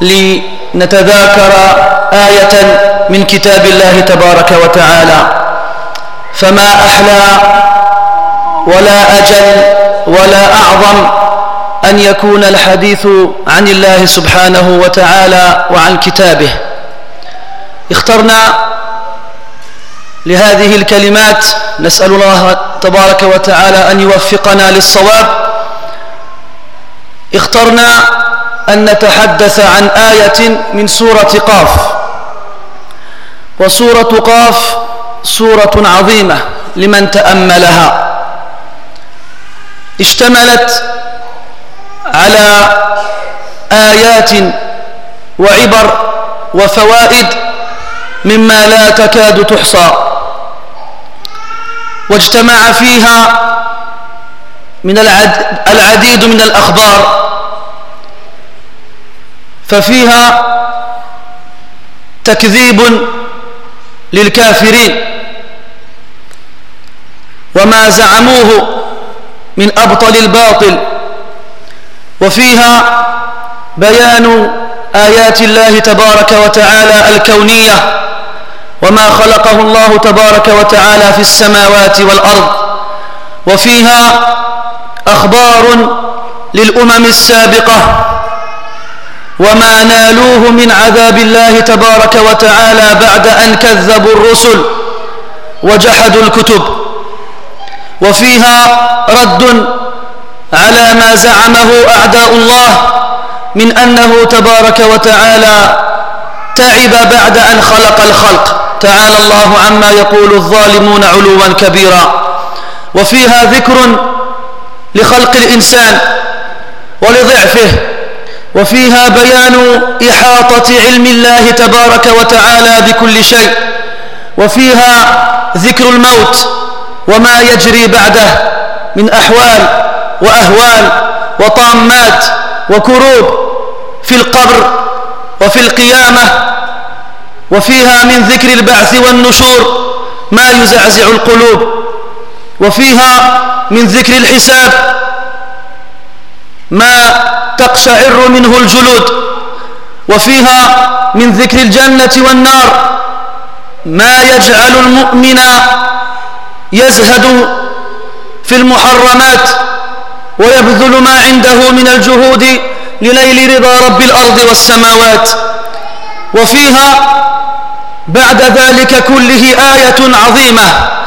لنتذاكر آية من كتاب الله تبارك وتعالى. فما أحلى ولا أجل ولا أعظم أن يكون الحديث عن الله سبحانه وتعالى وعن كتابه. اخترنا لهذه الكلمات نسأل الله تبارك وتعالى أن يوفقنا للصواب. اخترنا أن نتحدث عن آية من سورة قاف. وسورة قاف سورة عظيمة لمن تأملها. اشتملت على آيات وعبر وفوائد مما لا تكاد تحصى. واجتمع فيها من العديد من الأخبار ففيها تكذيب للكافرين وما زعموه من أبطل الباطل وفيها بيان آيات الله تبارك وتعالى الكونية وما خلقه الله تبارك وتعالى في السماوات والأرض وفيها أخبار للأمم السابقة وما نالوه من عذاب الله تبارك وتعالى بعد أن كذبوا الرسل وجحدوا الكتب وفيها رد على ما زعمه أعداء الله من أنه تبارك وتعالى تعب بعد أن خلق الخلق تعالى الله عما يقول الظالمون علوا كبيرا وفيها ذكر لخلق الإنسان ولضعفه وفيها بيان إحاطة علم الله تبارك وتعالى بكل شيء وفيها ذكر الموت وما يجري بعده من أحوال وأهوال وطامات وكروب في القبر وفي القيامة وفيها من ذكر البعث والنشور ما يزعزع القلوب وفيها من ذكر الحساب ما تقشعر منه الجلود وفيها من ذكر الجنة والنار ما يجعل المؤمن يزهد في المحرمات ويبذل ما عنده من الجهود لنيل رضا رب الأرض والسماوات وفيها بعد ذلك كله آية عظيمة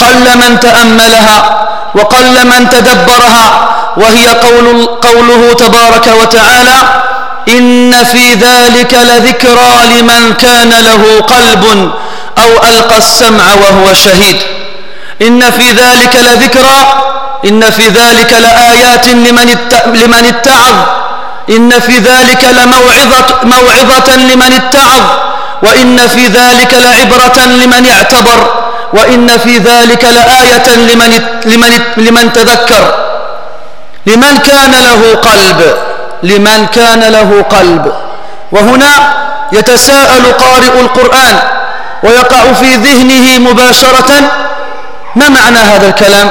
قل من تأملها وقل من تدبرها وهي قول قوله تبارك وتعالى إن في ذلك لذكرى لمن كان له قلب أو ألقى السمع وهو شهيد. إن في ذلك لذكرى إن في ذلك لآيات لمن لمن اتعظ. إن في ذلك لموعظة موعظة لمن اتعظ. وإن في ذلك لعبرة لمن اعتبر. وإن في ذلك لآية لمن, لمن, لمن تذكر. لمن كان له قلب. لمن كان له قلب. وهنا يتساءل قارئ القرآن ويقع في ذهنه مباشرة ما معنى هذا الكلام؟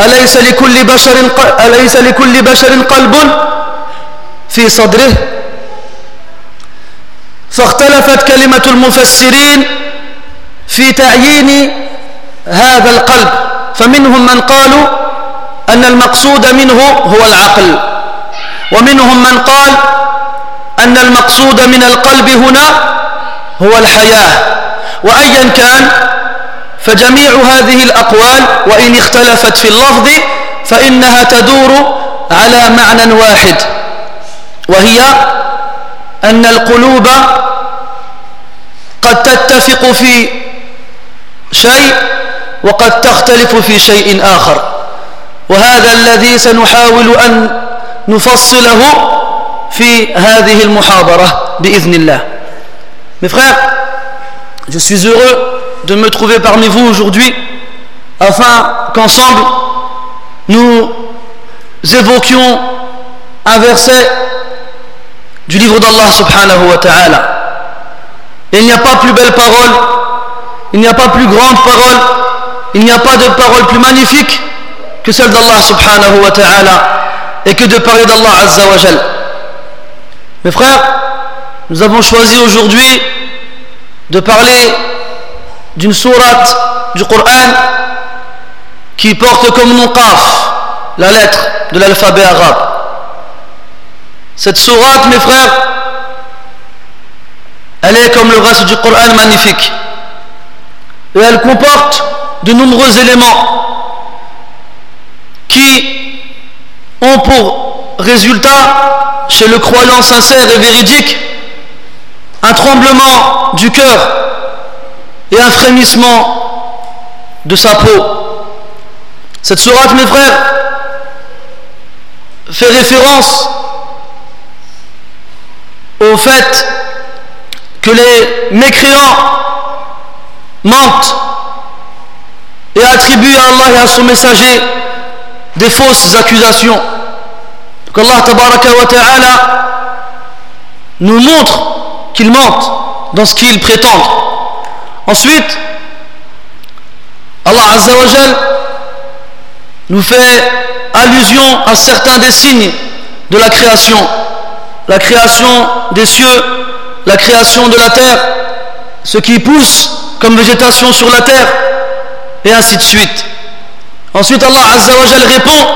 أليس لكل بشر أليس لكل بشر قلب في صدره؟ فاختلفت كلمة المفسرين في تعيين هذا القلب. فمنهم من قالوا أن المقصود منه هو العقل. ومنهم من قال أن المقصود من القلب هنا هو الحياة. وأيا كان فجميع هذه الأقوال وإن اختلفت في اللفظ فإنها تدور على معنى واحد. وهي أن القلوب قد تتفق في شيء وقد تختلف في شيء آخر وهذا الذي سنحاول أن نفصله في هذه المحاضرة بإذن الله Mes frères, je suis heureux de me trouver parmi vous aujourd'hui afin qu'ensemble nous évoquions un verset du livre d'Allah subhanahu wa ta'ala. Il n'y a pas plus belle parole, il n'y a pas plus grande parole, il n'y a pas de parole plus magnifique que celle d'Allah subhanahu wa ta'ala et que de parler d'Allah azza wa jal. Mes frères, nous avons choisi aujourd'hui de parler d'une sourate du Coran qui porte comme nom Qaf, la lettre de l'alphabet arabe. Cette sourate, mes frères, elle est comme le reste du Coran magnifique. Et elle comporte de nombreux éléments qui ont pour résultat, chez le croyant sincère et véridique, un tremblement du cœur et un frémissement de sa peau. Cette sourate, mes frères, fait référence au fait que les mécréants mentent et attribuent à Allah et à son messager des fausses accusations. Qu'Allah ta'ala nous montre qu'ils mentent dans ce qu'ils prétendent. Ensuite, Allah Azzawajal nous fait allusion à certains des signes de la création. La création des cieux, la création de la terre, ce qui pousse comme végétation sur la terre, et ainsi de suite. Ensuite, Allah Azzawajal répond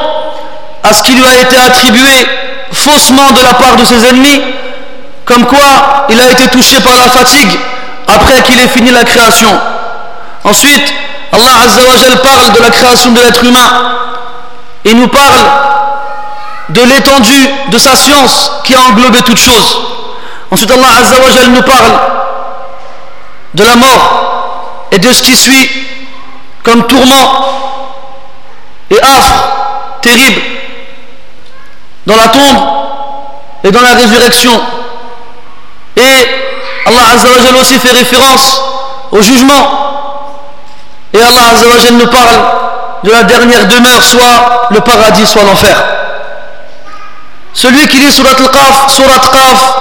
à ce qui lui a été attribué faussement de la part de ses ennemis, comme quoi il a été touché par la fatigue après qu'il ait fini la création. Ensuite, Allah Azzawajal parle de la création de l'être humain et nous parle de l'étendue de sa science qui a englobé toutes choses. Ensuite, Allah Azzawajal nous parle de la mort et de ce qui suit comme tourment et affre terrible dans la tombe et dans la résurrection. Et Allah Azzawajal aussi fait référence au jugement. Et Allah Azzawajal nous parle de la dernière demeure, soit le paradis, soit l'enfer. Celui qui lit Surat Al-Qaf, Surat Qaf,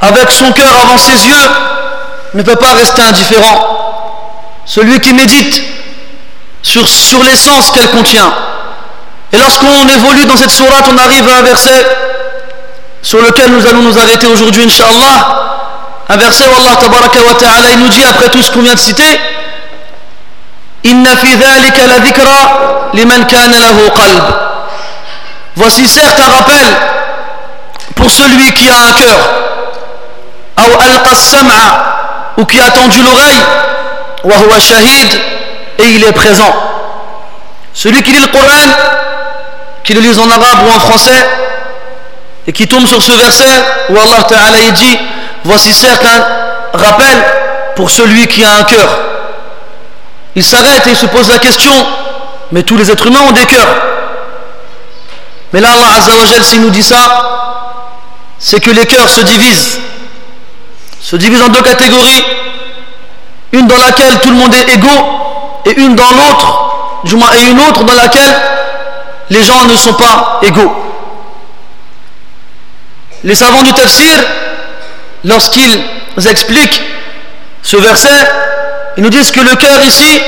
avec son cœur avant ses yeux, ne peut pas rester indifférent. Celui qui médite sur, l'essence qu'elle contient. Et lorsqu'on évolue dans cette sourate, on arrive à un verset sur lequel nous allons nous arrêter aujourd'hui, Inch'Allah. Un verset où Allah wa ta'ala nous dit, après tout ce qu'on vient de citer, Inna fi la dhikra liman kana lahu. Voici certes un rappel pour celui qui a un cœur. Ou qui a tendu l'oreille. Huwa shahid et il est présent. Celui qui lit le Coran, qui le lit en arabe ou en français, et qui tombe sur ce verset où Allah Ta'ala dit Voici certes un rappel pour celui qui a un cœur. Il s'arrête et il se pose la question Mais tous les êtres humains ont des cœurs. Mais là, Allah Azzawajal, s'il nous dit ça, c'est que les cœurs se divisent. Se divisent en deux catégories. Une dans laquelle tout le monde est égaux, et une dans l'autre, et une autre dans laquelle les gens ne sont pas égaux. Les savants du tafsir, lorsqu'ils expliquent ce verset, ils nous disent que le cœur ici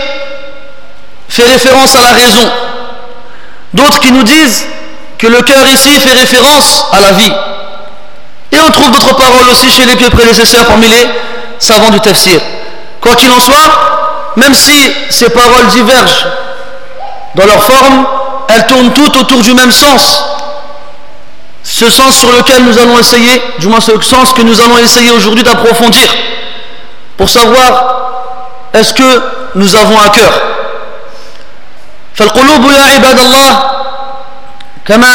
fait référence à la raison. D'autres qui nous disent que le cœur ici fait référence à la vie. Et on trouve d'autres paroles aussi chez les pieux prédécesseurs parmi les savants du tafsir. Quoi qu'il en soit, même si ces paroles divergent dans leur forme, elles tournent toutes autour du même sens. Ce sens sur lequel nous allons essayer, du moins ce sens que nous allons essayer aujourd'hui d'approfondir, pour savoir est-ce que nous avons un cœur. فالقلوب يا عباد الله كما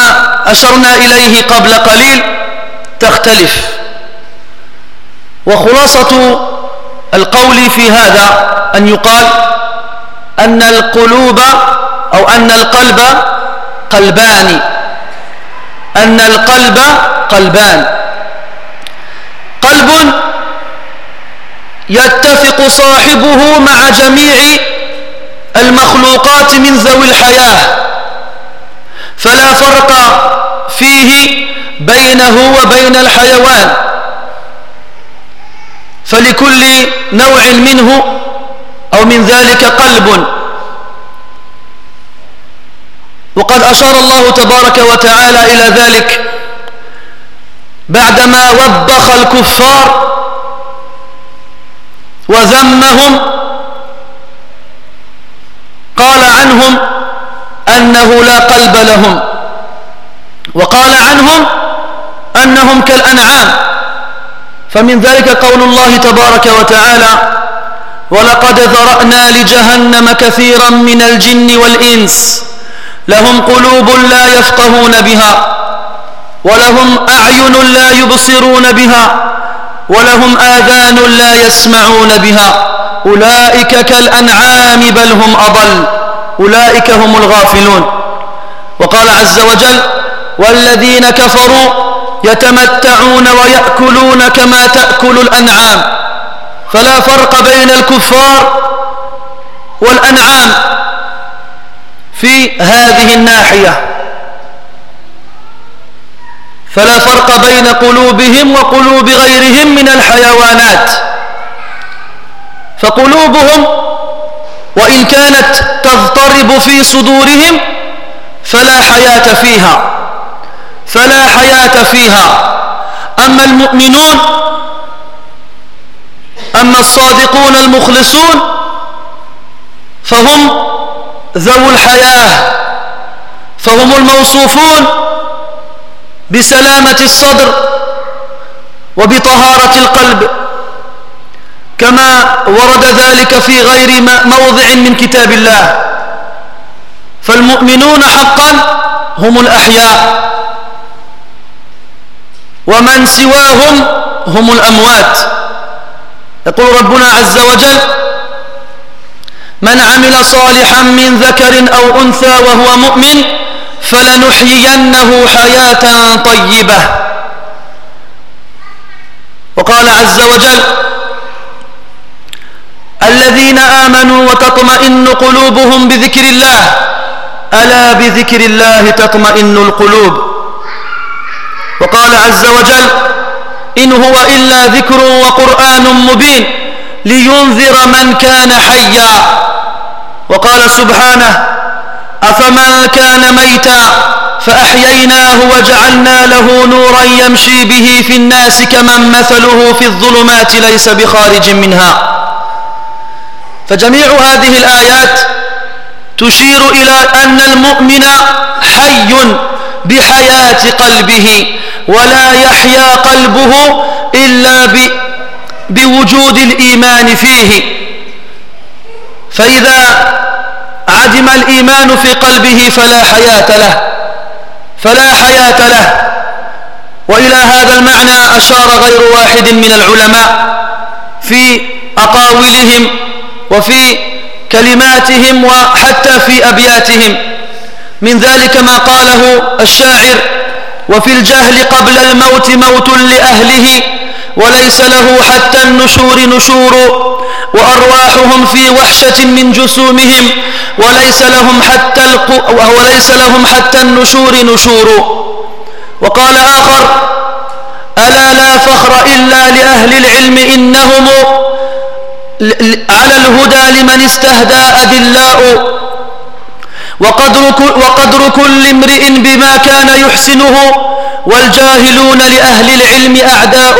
أشرنا إليه قبل قليل تختلف وخلاصة القول في هذا أن يقال أن القلوب أو أن القلب قلبان. أن القلب قلبان. قلب يتفق صاحبه مع جميع المخلوقات من ذوي الحياة فلا فرق فيه بينه وبين الحيوان. فلكل نوع منه أو من ذلك قلب. وقد أشار الله تبارك وتعالى إلى ذلك بعدما وبخ الكفار وذمهم. قال عنهم أنه لا قلب لهم وقال عنهم أنهم كالأنعام. فمن ذلك قول الله تبارك وتعالى ولقد ذرأنا لجهنم كثيرا من الجن والإنس لهم قلوب لا يفقهون بها ولهم أعين لا يبصرون بها ولهم آذان لا يسمعون بها أولئك كالأنعام بل هم أضل أولئك هم الغافلون. وقال عز وجل والذين كفروا يتمتعون ويأكلون كما تأكل الأنعام. فلا فرق بين الكفار والأنعام في هذه الناحية. فلا فرق بين قلوبهم وقلوب غيرهم من الحيوانات. فقلوبهم وإن كانت تضطرب في صدورهم فلا حياة فيها. فلا حياة فيها. أما المؤمنون أما الصادقون المخلصون فهم ذو الحياة فهم الموصوفون بسلامة الصدر وبطهارة القلب كما ورد ذلك في غير موضع من كتاب الله. فالمؤمنون حقا هم الأحياء. ومن سواهم هم الأموات. يقول ربنا عز وجل من عمل صالحا من ذكر أو أنثى وهو مؤمن فلنحيينه حياة طيبة. وقال عز وجل الذين آمنوا وتطمئن قلوبهم بذكر الله. ألا بذكر الله تطمئن القلوب؟ وقال عز وجل إن هو إلا ذكر وقرآن مبين لينذر من كان حيا. وقال سبحانه أفمن كان ميتا فأحييناه وجعلنا له نورا يمشي به في الناس كمن مثله في الظلمات ليس بخارج منها. فجميع هذه الآيات تشير إلى أن المؤمن حي بحياة قلبه ولا يحيا قلبه إلا بوجود الإيمان فيه. فإذا عدم الإيمان في قلبه فلا حياة له فلا حياة له. وإلى هذا المعنى أشار غير واحد من العلماء في أقاولهم وفي كلماتهم وحتى في أبياتهم. من ذلك ما قاله الشاعر وفي الجهل قبل الموت موت لأهله وليس له حتى النشور نشور وأرواحهم في وحشة من جسومهم وليس لهم حتى وليس لهم حتى النشور نشور. وقال آخر ألا لا فخر إلا لأهل العلم إنهم على الهدى لمن استهدى أذلاء وقدر, وقدر كل امرئ بما كان يحسنه والجاهلون لأهل العلم أعداء.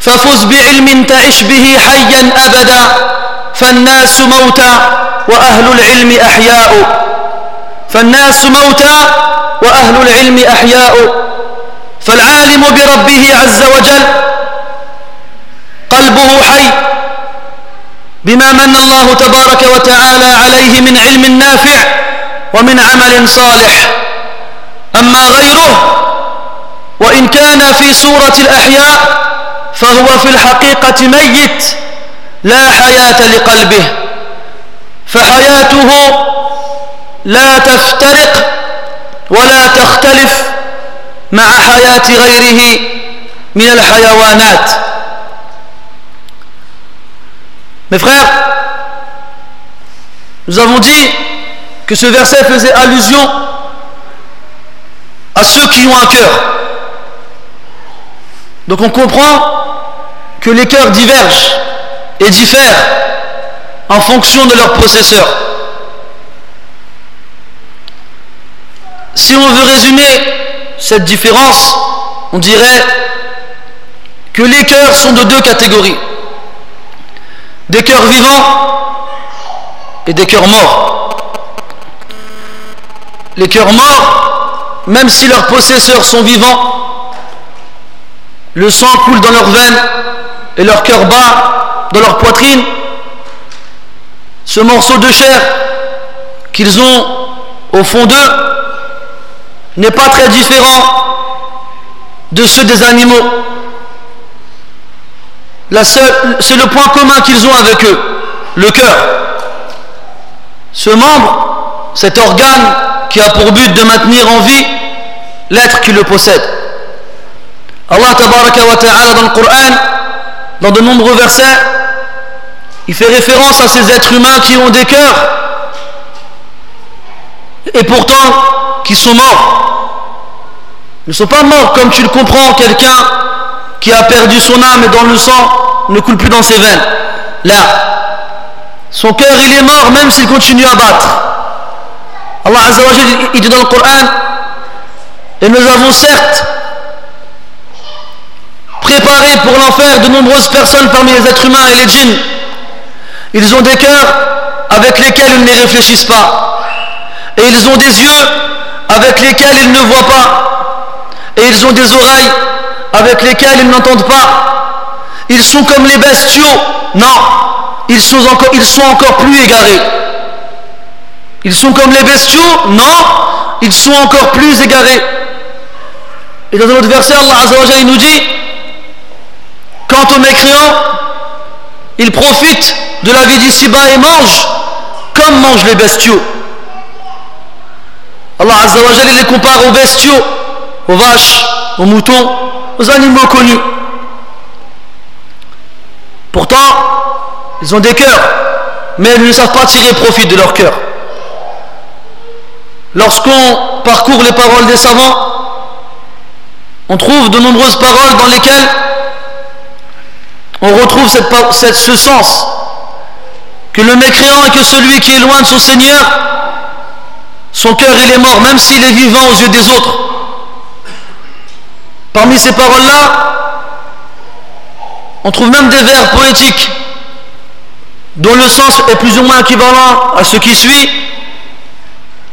ففز بعلم تعش به حيا أبدا فالناس موتى وأهل العلم أحياء. فالناس موتى وأهل العلم أحياء. فالعالم بربه عز وجل قلبه حي بما من الله تبارك وتعالى عليه من علم نافع ومن عمل صالح. أما غيره وإن كان في سورة الأحياء فهو في الحقيقة ميت لا حياة لقلبه. فحياته لا تفترق ولا تختلف مع حياة غيره من الحيوانات. Mes frères, nous avons dit que ce verset faisait allusion à ceux qui ont un cœur. Donc on comprend que les cœurs divergent et diffèrent en fonction de leur possesseur. Si on veut résumer cette différence, on dirait que les cœurs sont de deux catégories. Des cœurs vivants et des cœurs morts. Les cœurs morts, même si leurs possesseurs sont vivants, le sang coule dans leurs veines et leur cœur bat dans leur poitrine. Ce morceau de chair qu'ils ont au fond d'eux n'est pas très différent de ceux des animaux. C'est le point commun qu'ils ont avec eux, le cœur. Ce membre, cet organe qui a pour but de maintenir en vie l'être qui le possède. Allah wa ta'ala dans le Coran, dans de nombreux versets, il fait référence à ces êtres humains qui ont des cœurs et pourtant qui sont morts. Ils ne sont pas morts comme tu le comprends, quelqu'un qui a perdu son âme et dont le sang ne coule plus dans ses veines. Là, son cœur il est mort même s'il continue à battre. Allah Azza il dit dans le Coran, et nous avons certes préparé pour l'enfer de nombreuses personnes parmi les êtres humains et les djinns. Ils ont des cœurs avec lesquels ils ne réfléchissent pas. Et ils ont des yeux avec lesquels ils ne voient pas. Et ils ont des oreilles avec lesquelles ils n'entendent pas. Ils sont comme les bestiaux. Non, ils sont encore, plus égarés. Ils sont comme les bestiaux. Non, ils sont encore plus égarés. Et dans un autre verset, Allah nous dit Quant aux mécréants, ils profitent de la vie d'ici-bas et mangent comme mangent les bestiaux. Allah les compare aux bestiaux, aux vaches, aux moutons, aux animaux connus. Pourtant, ils ont des cœurs, mais ils ne savent pas tirer profit de leur cœur. Lorsqu'on parcourt les paroles des savants, on trouve de nombreuses paroles dans lesquelles on retrouve ce sens que le mécréant et que celui qui est loin de son Seigneur, son cœur il est mort, même s'il est vivant aux yeux des autres. Parmi ces paroles-là, on trouve même des vers poétiques dont le sens est plus ou moins équivalent à ce qui suit.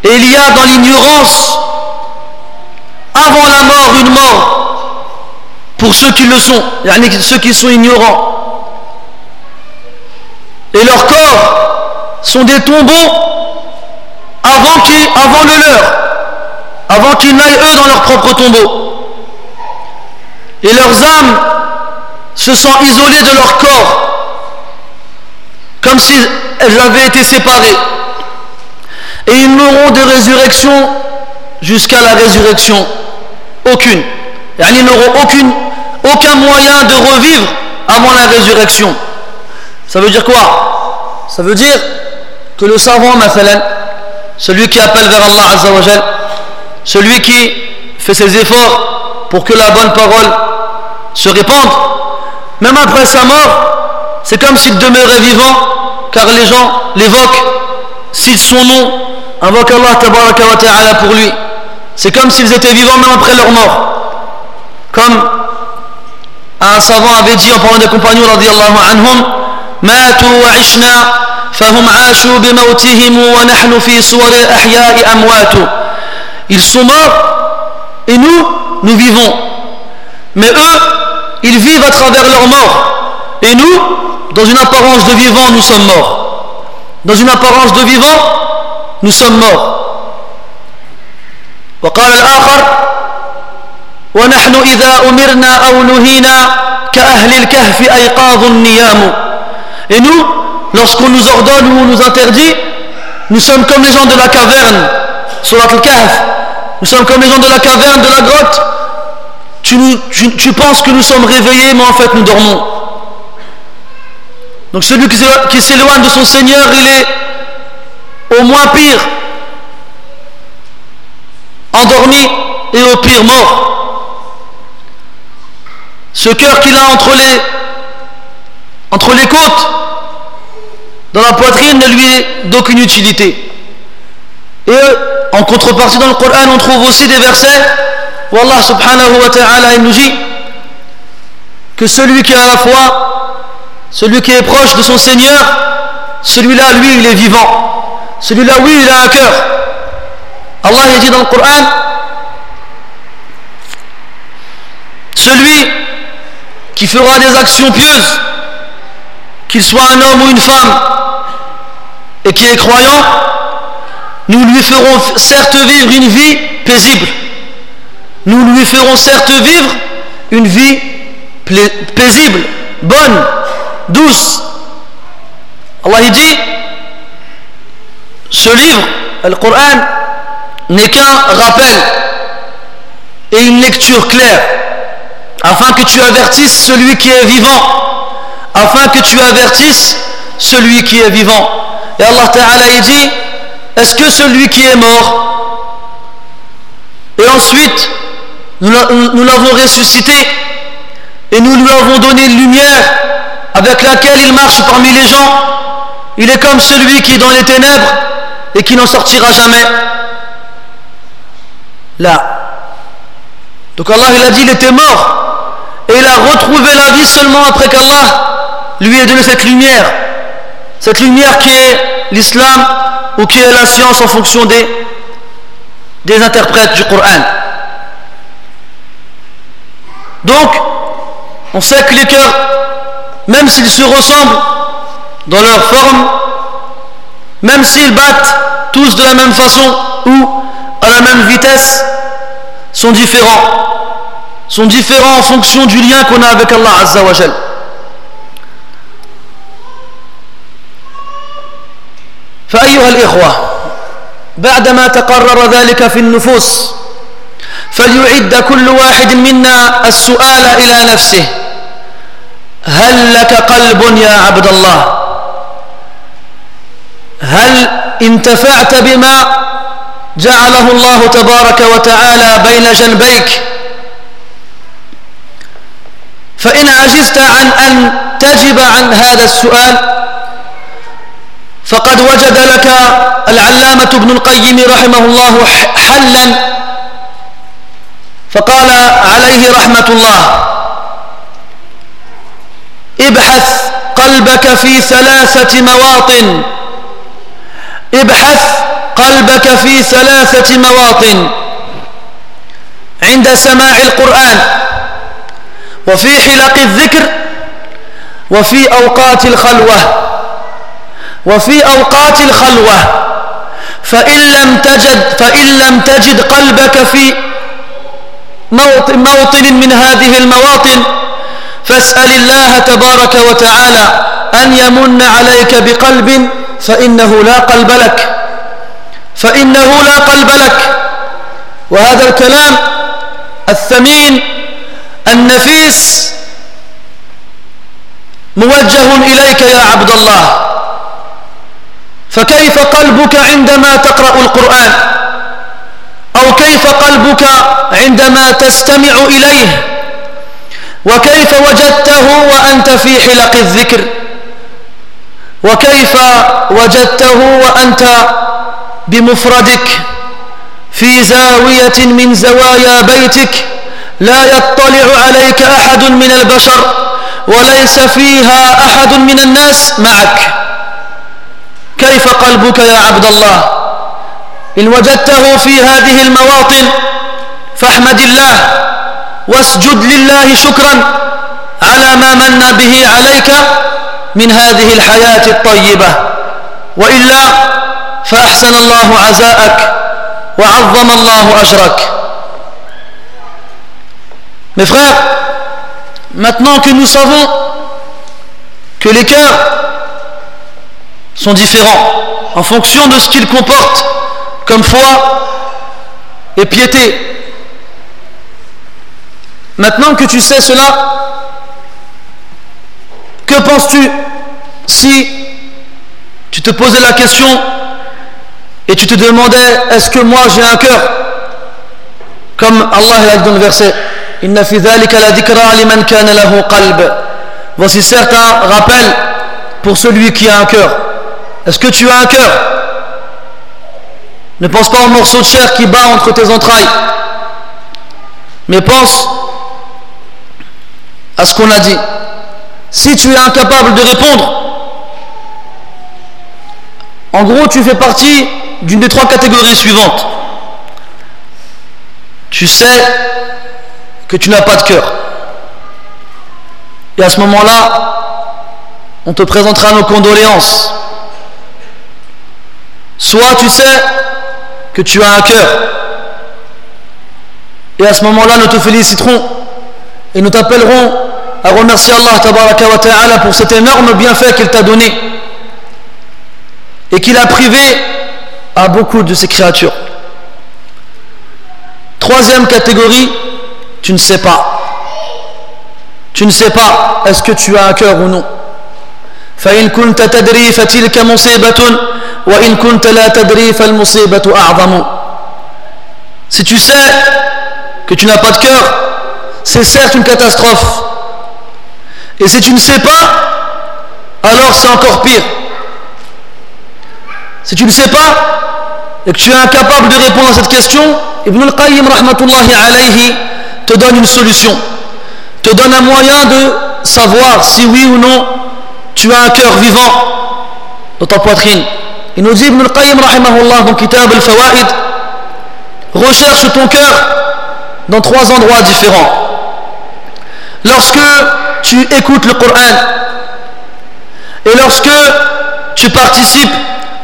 Et il y a dans l'ignorance, avant la mort, une mort pour ceux qui le sont, ceux qui sont ignorants. Et leurs corps sont des tombeaux avant, avant le leur, avant qu'ils n'aillent eux dans leur propre tombeau. Et leurs âmes se sont isolées de leur corps, comme si elles avaient été séparées. Et ils n'auront de résurrection jusqu'à la résurrection. Aucune. Et ils n'auront aucun moyen de revivre avant la résurrection. Ça veut dire quoi? Ça veut dire que le savant, celui qui appelle vers Allah celui qui fait ses efforts pour que la bonne parole se répande, même après sa mort, c'est comme s'il demeurait vivant, car les gens l'évoquent, citent son nom, invoquent Allah Ta'ala pour lui. C'est comme s'ils étaient vivants même après leur mort. Comme un savant avait dit en parlant des compagnons, radiallahu anhum, ماتوا وعشنا فهم عاشوا بموتهم ونحن في صور الأحياء أموات Ils sont morts et nous, nous vivons. Mais eux, ils vivent à travers leur mort. Et nous, dans une apparence de vivant, nous sommes morts. Dans une apparence de vivant, nous sommes morts. وقال الآخر ونحن إذا أمرنا أو نهينا كأهل الكهف أيقاظ النيام Et nous, lorsqu'on nous ordonne ou on nous interdit, nous sommes comme les gens de la caverne, sur la kahf. nous sommes comme les gens de la caverne, de la grotte. Tu, penses que nous sommes réveillés, mais en fait nous dormons. Donc celui qui s'éloigne de son Seigneur, il est au moins pire, endormi et au pire mort. Ce cœur qu'il a entre les, entre les côtes, dans la poitrine ne lui est d'aucune utilité. Et en contrepartie dans le Coran, on trouve aussi des versets où Allah subhanahu wa ta'ala nous dit que celui qui a la foi, celui qui est proche de son Seigneur, celui-là, lui, il est vivant. Celui-là, oui, il a un cœur. Allah il dit dans le Coran, celui qui fera des actions pieuses, qu'il soit un homme ou une femme, et qui est croyant, nous lui ferons certes vivre une vie paisible. Nous lui ferons certes vivre une vie paisible, bonne, douce. Allah dit, ce livre, le Coran, n'est qu'un rappel et une lecture claire, afin que tu avertisses celui qui est vivant, afin que tu avertisses celui qui est vivant. Et Allah Ta'ala dit, est-ce que celui qui est mort, et ensuite nous l'avons ressuscité, et nous lui avons donné une lumière avec laquelle il marche parmi les gens, il est comme celui qui est dans les ténèbres et qui n'en sortira jamais. Là. Donc Allah il a dit il était mort et il a retrouvé la vie seulement après qu'Allah lui ait donné cette lumière. Cette lumière qui est l'islam ou qui est la science en fonction des, interprètes du Coran. Donc, on sait que les cœurs, même s'ils se ressemblent dans leur forme, même s'ils battent tous de la même façon ou à la même vitesse, sont différents. Sont différents en fonction du lien qu'on a avec Allah Azza wa فأيها الإخوة بعدما تقرر ذلك في النفوس فليعد كل واحد منا السؤال إلى نفسه هل لك قلب يا عبد الله؟ هل انتفعت بما جعله الله تبارك وتعالى بين جنبيك؟ فإن عجزت عن أن تجب عن هذا السؤال فقد وجد لك العلامة ابن القيم رحمه الله حلا. فقال عليه رحمة الله ابحث قلبك في ثلاثة مواطن. ابحث قلبك في ثلاثة مواطن عند سماع القرآن وفي حلق الذكر وفي أوقات الخلوة. وفي أوقات الخلوة. فإن لم تجد فإن لم تجد قلبك في موطن من هذه المواطن فاسأل الله تبارك وتعالى أن يمن عليك بقلب فإنه لا قلب لك. فإنه لا قلب لك. وهذا الكلام الثمين النفيس موجه إليك يا عبد الله. فكيف قلبك عندما تقرأ القرآن؟ أو كيف قلبك عندما تستمع إليه؟ وكيف وجدته وأنت في حلق الذكر؟ وكيف وجدته وأنت بمفردك؟ في زاوية من زوايا بيتك لا يطلع عليك أحد من البشر وليس فيها أحد من الناس معك. كيف قلبك يا عبد الله؟ إن وجدته في هذه المواطن فاحمد الله واسجد لله شكرا على ما من به عليك من هذه الحياة الطيبة. وإلا فأحسن الله عزاءك وعظم الله أجرك. Mes frères, maintenant que nous savons que les cœurs sont différents en fonction de ce qu'ils comportent comme foi et piété. Maintenant que tu sais cela, que penses-tu si tu te posais la question et tu te demandais est-ce que moi j'ai un cœur comme Allah a dit dans le verset Voici certains rappels pour celui qui a un cœur. Est-ce que tu as un cœur? Ne pense pas au morceau de chair qui bat entre tes entrailles. Mais pense à ce qu'on a dit. Si tu es incapable de répondre, en gros, tu fais partie d'une des trois catégories suivantes. Tu sais que tu n'as pas de cœur. Et à ce moment-là, on te présentera nos condoléances. Soit tu sais que tu as un cœur. Et à ce moment-là, nous te féliciterons et nous t'appellerons à remercier Allah pour cet énorme bienfait qu'il t'a donné et qu'il a privé à beaucoup de ses créatures. Troisième catégorie, tu ne sais pas. Tu ne sais pas est-ce que tu as un cœur ou non. فإن كنت تدري فتلك مصيبة وإن كنت لا تدري فالمصيبة أعظم Si tu sais que tu n'as pas de cœur, c'est certes une catastrophe. Et si tu ne sais pas, alors c'est encore pire. Si tu ne sais pas et que tu es incapable de répondre à cette question, Ibn al-Qayyim rahmatullahi alayhi te donne une solution, te donne un moyen de savoir si oui ou non tu as un cœur vivant dans ta poitrine. Il nous dit Ibn al-Qayyim recherche ton cœur dans trois endroits différents. Lorsque tu écoutes le Coran et lorsque tu participes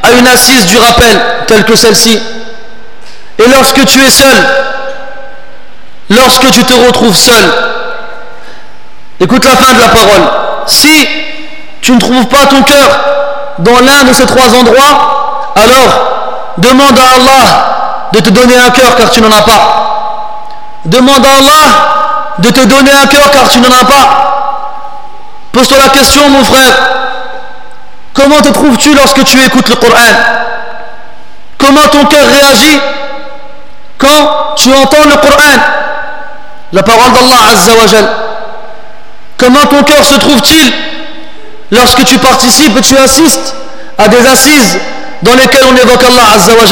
à une assise du rappel telle que celle-ci et lorsque tu es seul lorsque tu te retrouves seul écoute la fin de la parole si tu ne trouves pas ton cœur dans l'un de ces trois endroits? Alors demande à Allah de te donner un cœur car tu n'en as pas. Demande à Allah de te donner un cœur car tu n'en as pas. Pose-toi la question mon frère. Comment te trouves-tu lorsque tu écoutes le Coran? Comment ton cœur réagit quand tu entends le Coran? La parole d'Allah Azza wa Comment ton cœur se trouve-t-il lorsque tu participes tu assistes à des assises dans lesquelles on évoque Allah Azza wa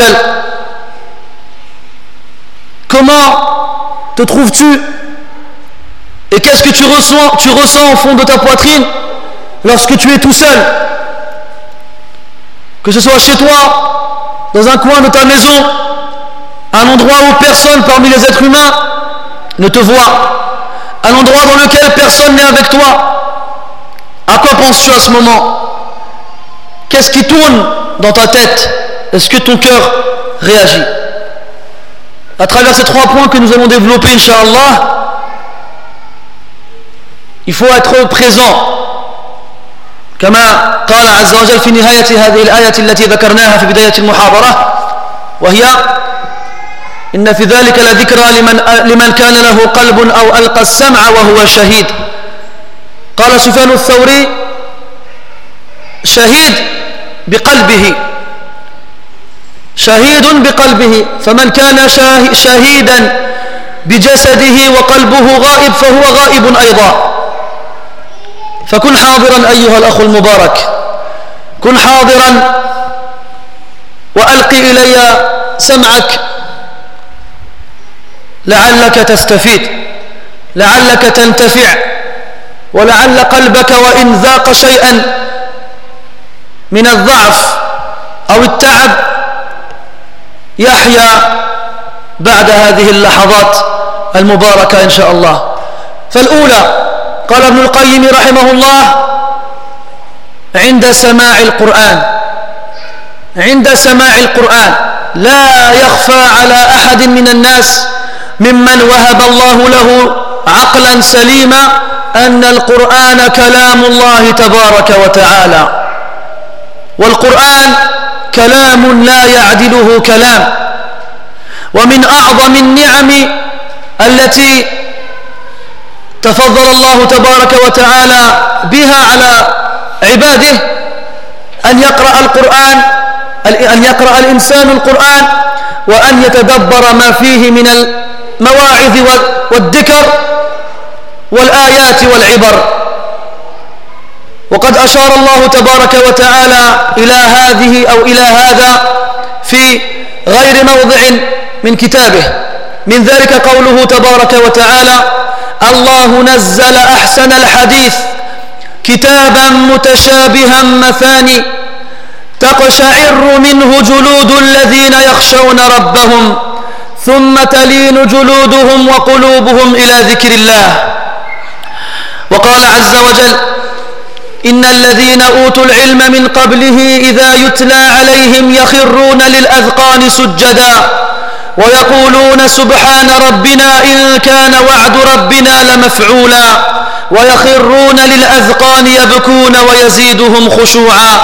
Comment te trouves-tu Et qu'est-ce que tu ressens, tu ressens au fond de ta poitrine lorsque tu es tout seul? Que ce soit chez toi, dans un coin de ta maison, un endroit où personne parmi les êtres humains ne te voit, un endroit dans lequel personne n'est avec toi, à quoi penses-tu à ce moment Qu'est-ce qui tourne dans ta tête Est-ce que ton cœur réagit À travers ces trois points que nous allons développer, Inch'Allah, il faut être présent كما قال عز وجل في نهاية هذه الآية التي ذكرناها في بداية المحاضرة وهي إن في ذلك لذكرى لمن, لمن كان له قلب أو ألقى السمع وهو شهيد قال سفيان الثوري شهيد بقلبه شهيد بقلبه فمن كان شهيدا بجسده وقلبه غائب فهو غائب أيضا. فكن حاضرا أيها الأخ المبارك كن حاضرا وألقي إلي سمعك لعلك تستفيد لعلك تنتفع. ولعل قلبك وإن ذاق شيئا من الضعف أو التعب يحيا بعد هذه اللحظات المباركة إن شاء الله. فالأولى قال ابن القيم رحمه الله عند سماع القرآن عند سماع القرآن لا يخفى على أحد من الناس ممن وهب الله له عقلا سليما أن القرآن كلام الله تبارك وتعالى. والقرآن كلام لا يعدله كلام. ومن أعظم النعم التي تفضل الله تبارك وتعالى بها على عباده أن يقرأ القرآن أن يقرأ الإنسان القرآن وأن يتدبر ما فيه من المواعظ والذكر. والآيات والعبر. وقد أشار الله تبارك وتعالى إلى هذه أو إلى هذا في غير موضع من كتابه. من ذلك قوله تبارك وتعالى الله نزل أحسن الحديث كتابا متشابها مثاني تقشعر منه جلود الذين يخشون ربهم ثم تلين جلودهم وقلوبهم إلى ذكر الله وقال عز وجل إن الذين أوتوا العلم من قبله إذا يتلى عليهم يخرون للأذقان سجدا ويقولون سبحان ربنا إن كان وعد ربنا لمفعولا ويخرون للأذقان يبكون ويزيدهم خشوعا.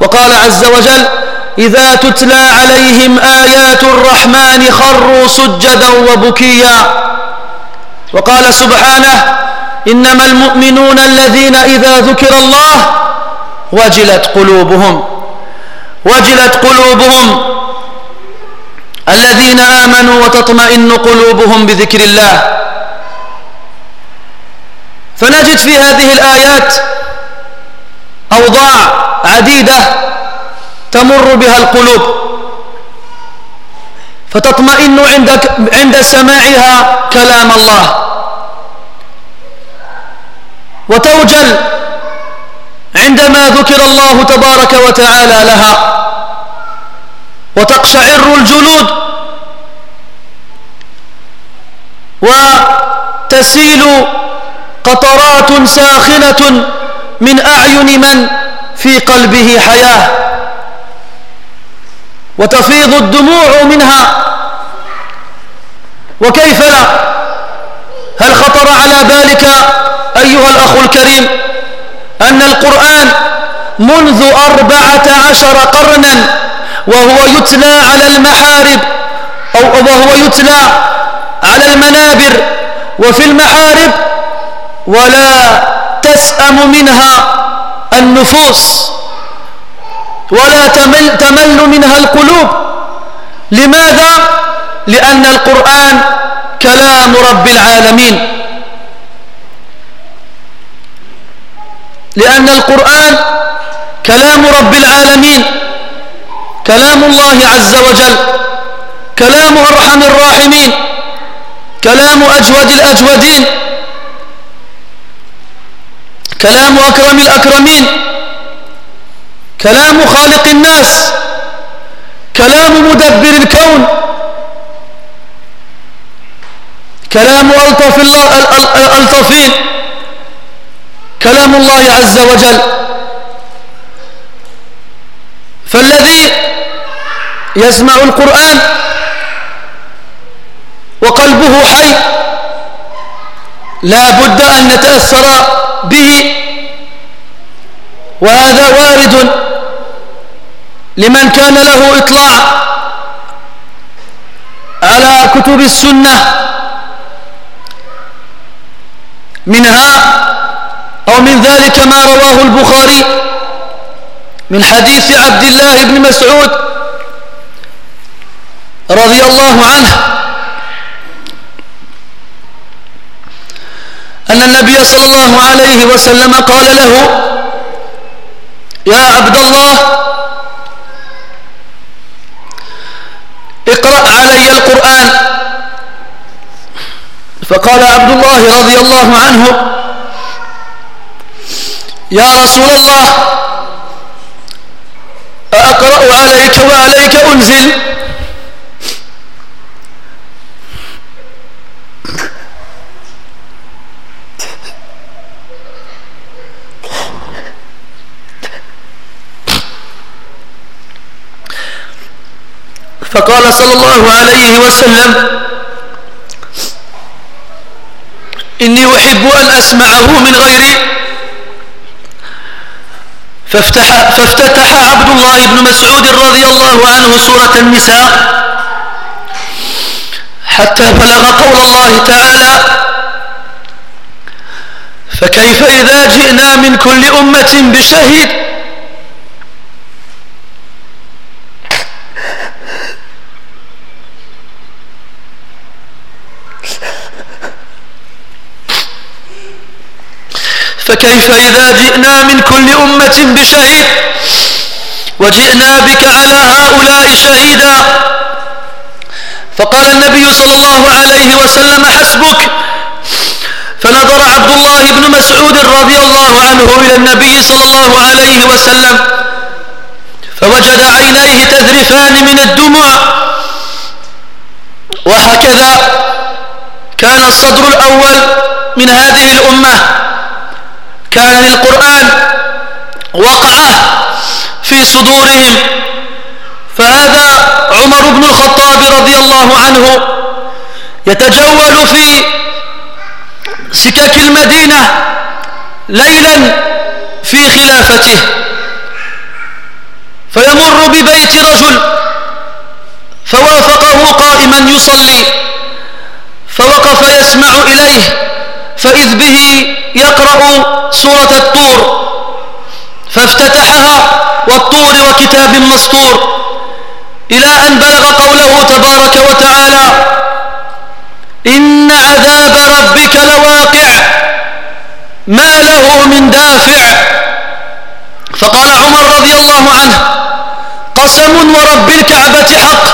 وقال عز وجل إذا تتلى عليهم آيات الرحمن خروا سجدا وبكيا. وقال سبحانه إنما المؤمنون الذين إذا ذكر الله وجلت قلوبهم وجلت قلوبهم. الذين آمنوا وتطمئن قلوبهم بذكر الله. فنجد في هذه الآيات أوضاع عديدة تمر بها القلوب. فتطمئن عند عند سماعها كلام الله. وتوجل عندما ذكر الله تبارك وتعالى لها وتقشعر الجلود وتسيل قطرات ساخنة من أعين من في قلبه حياة وتفيض الدموع منها وكيف لا؟ هل خطر على بالك أيها الأخ الكريم أن القرآن منذ أربعة عشر قرنا وهو يتلى على المحارب أو وهو يتلى على المنابر وفي المحارب ولا تسأم منها النفوس ولا تمل, تمل منها القلوب لماذا؟ لأن القرآن كلام رب العالمين لأن القرآن كلام رب العالمين كلام الله عز وجل كلام أرحم الراحمين كلام أجود الأجودين كلام أكرم الأكرمين كلام خالق الناس كلام مدبر الكون كلام ألطف الألطفين كلام الله عز وجل. فالذي يسمع القرآن وقلبه حي لا بد أن نتأثر به. وهذا وارد لمن كان له إطلاع على كتب السنة. منها أو من ذلك ما رواه البخاري من حديث عبد الله بن مسعود رضي الله عنه أن النبي صلى الله عليه وسلم قال له يا عبد الله اقرأ علي القرآن. فقال عبد الله رضي الله عنه يا رسول الله أقرأ عليك وعليك أنزل. فقال صلى الله عليه وسلم إني أحب أن أسمعه من غيري فافتح, فافتتح عبد الله بن مسعود رضي الله عنه سورة النساء حتى بلغ قول الله تعالى فكيف إذا جئنا من كل أمة بشهيد فكيف إذا جئنا من كل أمة بشهيد وجئنا بك على هؤلاء شهيدا. فقال النبي صلى الله عليه وسلم حسبك. فنظر عبد الله بن مسعود رضي الله عنه إلى النبي صلى الله عليه وسلم فوجد عينيه تذرفان من الدموع. وهكذا كان الصدر الأول من هذه الأمة. كان للقرآن وقعه في صدورهم. فهذا عمر بن الخطاب رضي الله عنه يتجول في سكك المدينة ليلا في خلافته. فيمر ببيت رجل فوافقه قائما يصلي فوقف يسمع إليه فإذ به يقرأ سورة الطور فافتتحها والطور وكتاب مسطور إلى أن بلغ قوله تبارك وتعالى إن عذاب ربك لواقع ما له من دافع. فقال عمر رضي الله عنه قسم ورب الكعبة حق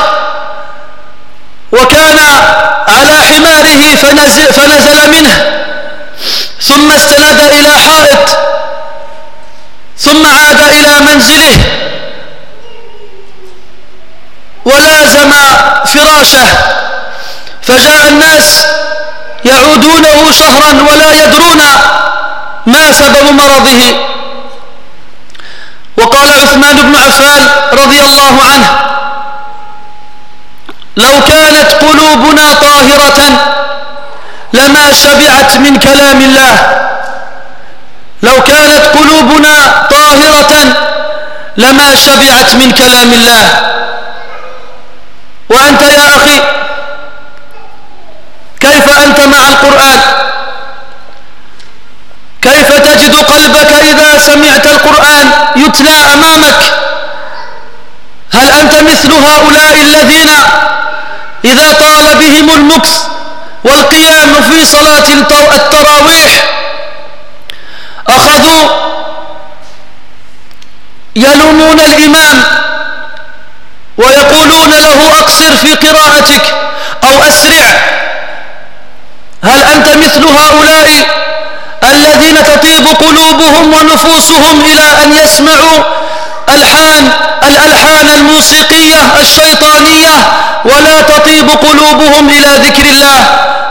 وكان على حماره فنزل, فنزل منه. ثم استند إلى حائط ثم عاد إلى منزله. ولازم فراشه. فجاء الناس يعودونه شهرا ولا يدرون ما سبب مرضه. وقال عثمان بن عفان رضي الله عنه لو كانت قلوبنا طاهرة لما شبعت من كلام الله. لو كانت قلوبنا طاهرة لما شبعت من كلام الله. وأنت يا أخي كيف أنت مع القرآن؟ كيف تجد قلبك إذا سمعت القرآن يتلى أمامك؟ هل أنت مثل هؤلاء الذين إذا طال بهم المكس والقيام في صلاة التراويح. أخذوا يلومون الإمام ويقولون له أقصر في قراءتك أو أسرع. هل أنت مثل هؤلاء الذين تطيب قلوبهم ونفوسهم إلى أن يسمعوا ألحان الألحان الموسيقية الشيطانية ولا تطيب قلوبهم إلى ذكر الله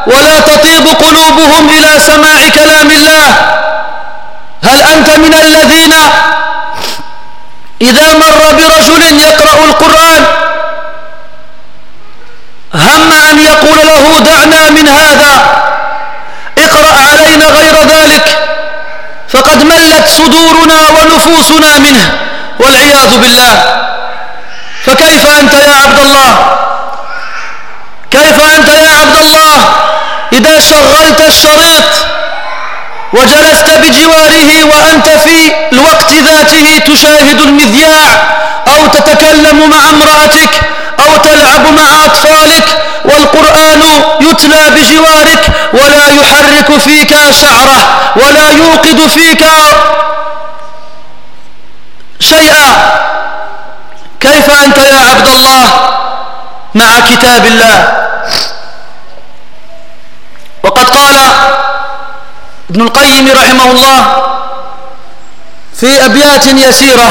ولا تطيب قلوبهم إلى سماع كلام الله. هل أنت من الذين إذا مر برجل يقرأ القرآن هم أن يقول له دعنا من هذا اقرأ علينا غير ذلك فقد ملت صدورنا ونفوسنا منه. والعياذ بالله. فكيف أنت يا عبد الله؟ كيف أنت يا عبد الله؟ إذا شغلت الشريط وجلست بجواره وأنت في الوقت ذاته تشاهد المذياع أو تتكلم مع امرأتك أو تلعب مع أطفالك والقرآن يتلى بجوارك ولا يحرك فيك شعره ولا يوقد فيك شيئا. كيف أنت يا عبد الله مع كتاب الله؟ وقد قال ابن القيم رحمه الله في أبيات يسيرة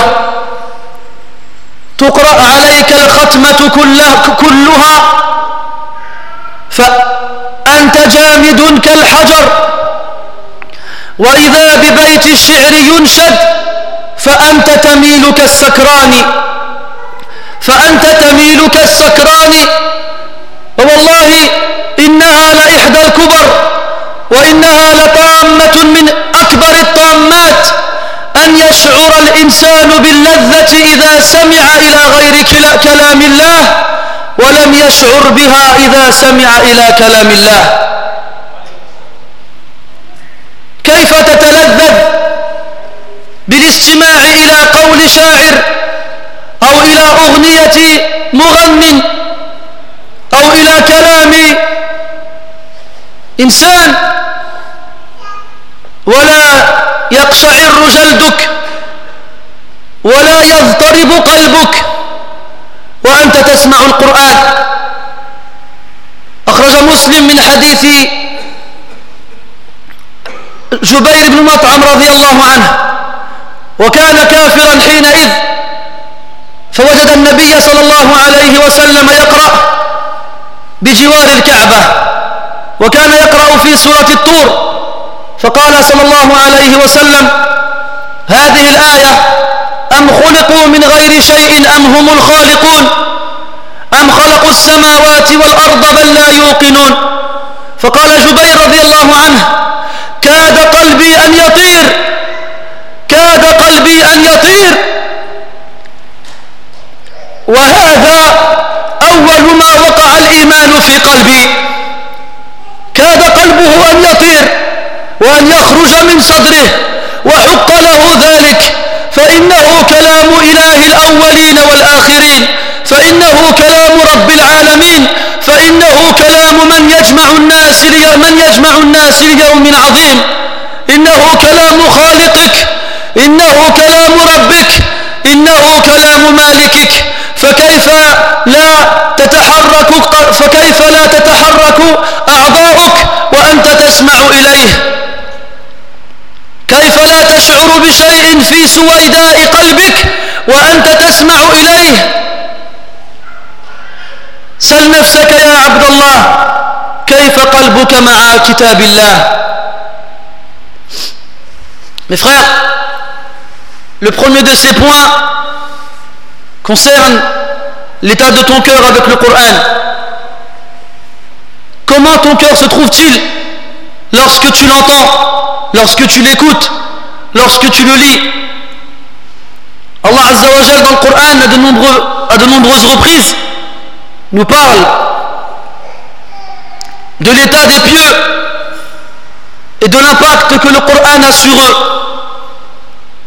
تقرأ عليك الختمة كلها, كلها فأنت جامد كالحجر وإذا ببيت الشعر ينشد فأنت تميل كالسكران فأنت تميل كالسكران ووالله إنها لإحدى الكبر وإنها لطامة من أكبر الطامات. أن يشعر الإنسان باللذة إذا سمع إلى غير كلام الله ولم يشعر بها إذا سمع إلى كلام الله. كيف تتلذذ؟ بالاستماع إلى قول شاعر أو إلى أغنية مغن أو إلى كلام إنسان ولا يقشعر جلدك ولا يضطرب قلبك وأنت تسمع القرآن. أخرج مسلم من حديث جبير بن مطعم رضي الله عنه. وكان كافرا حينئذ فوجد النبي صلى الله عليه وسلم يقرأ بجوار الكعبة وكان يقرأ في سورة الطور فقال صلى الله عليه وسلم هذه الآية أم خلقوا من غير شيء أم هم الخالقون؟ أم خلقوا السماوات والأرض بل لا يوقنون؟ فقال جبير رضي الله عنه كاد قلبي أن يطير كاد قلبي أن يطير. وهذا أول ما وقع الإيمان في قلبي. كاد قلبه أن يطير وأن يخرج من صدره وحق له ذلك. فإنه كلام إله الأولين والآخرين. فإنه كلام رب العالمين. فإنه كلام من يجمع الناس من يجمع الناس ليوم عظيم إنه كلام خالقك. إنه كلام ربك إنه كلام مالكك. فكيف لا تتحرك فكيف لا تتحرك أعضاؤك وأنت تسمع إليه؟ كيف لا تشعر بشيء في سويداء قلبك وأنت تسمع إليه؟ سل نفسك يا عبد الله كيف قلبك مع كتاب الله؟ frères, le premier de ces points concerne l'état de ton cœur avec le Coran. Comment ton cœur se trouve-t-il lorsque tu l'entends, lorsque tu l'écoutes, lorsque tu le lis? Allah Azza wa dans le Coran à de nombreuses reprises nous parle de l'état des pieux et de l'impact que le Coran a sur eux.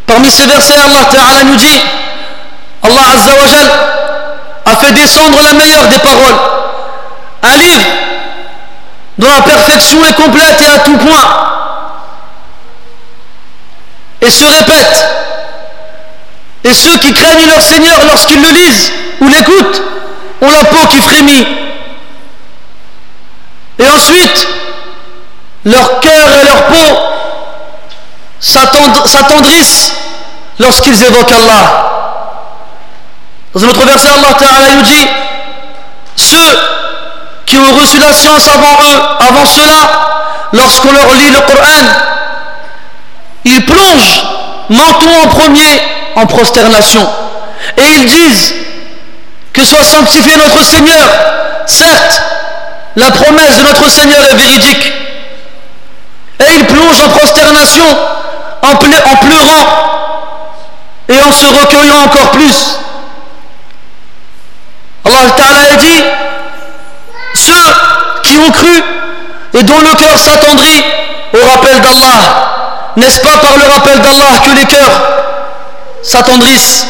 Parmi ces versets, Allah Ta'ala nous dit Allah Azza wa a fait descendre la meilleure des paroles. Un livre dont la perfection est complète et à tout point. Et se répète. Et ceux qui craignent leur Seigneur lorsqu'ils le lisent ou l'écoutent ont la peau qui frémit. Et ensuite, leur cœur et leur peau s'attendrissent lorsqu'ils évoquent Allah. Dans un autre verset, Allah Ta'ala nous dit Ceux qui ont reçu la science avant eux, avant cela, lorsqu'on leur lit le Coran, ils plongent menton en premier en prosternation. Et ils disent que soit sanctifié notre Seigneur. Certes, la promesse de notre Seigneur est véridique. Et ils plongent en prosternation, en pleurant et en se recueillant encore plus. Allah Ta'ala dit ceux qui ont cru et dont le cœur s'attendrit au rappel d'Allah. N'est-ce pas par le rappel d'Allah que les cœurs s'attendrissent?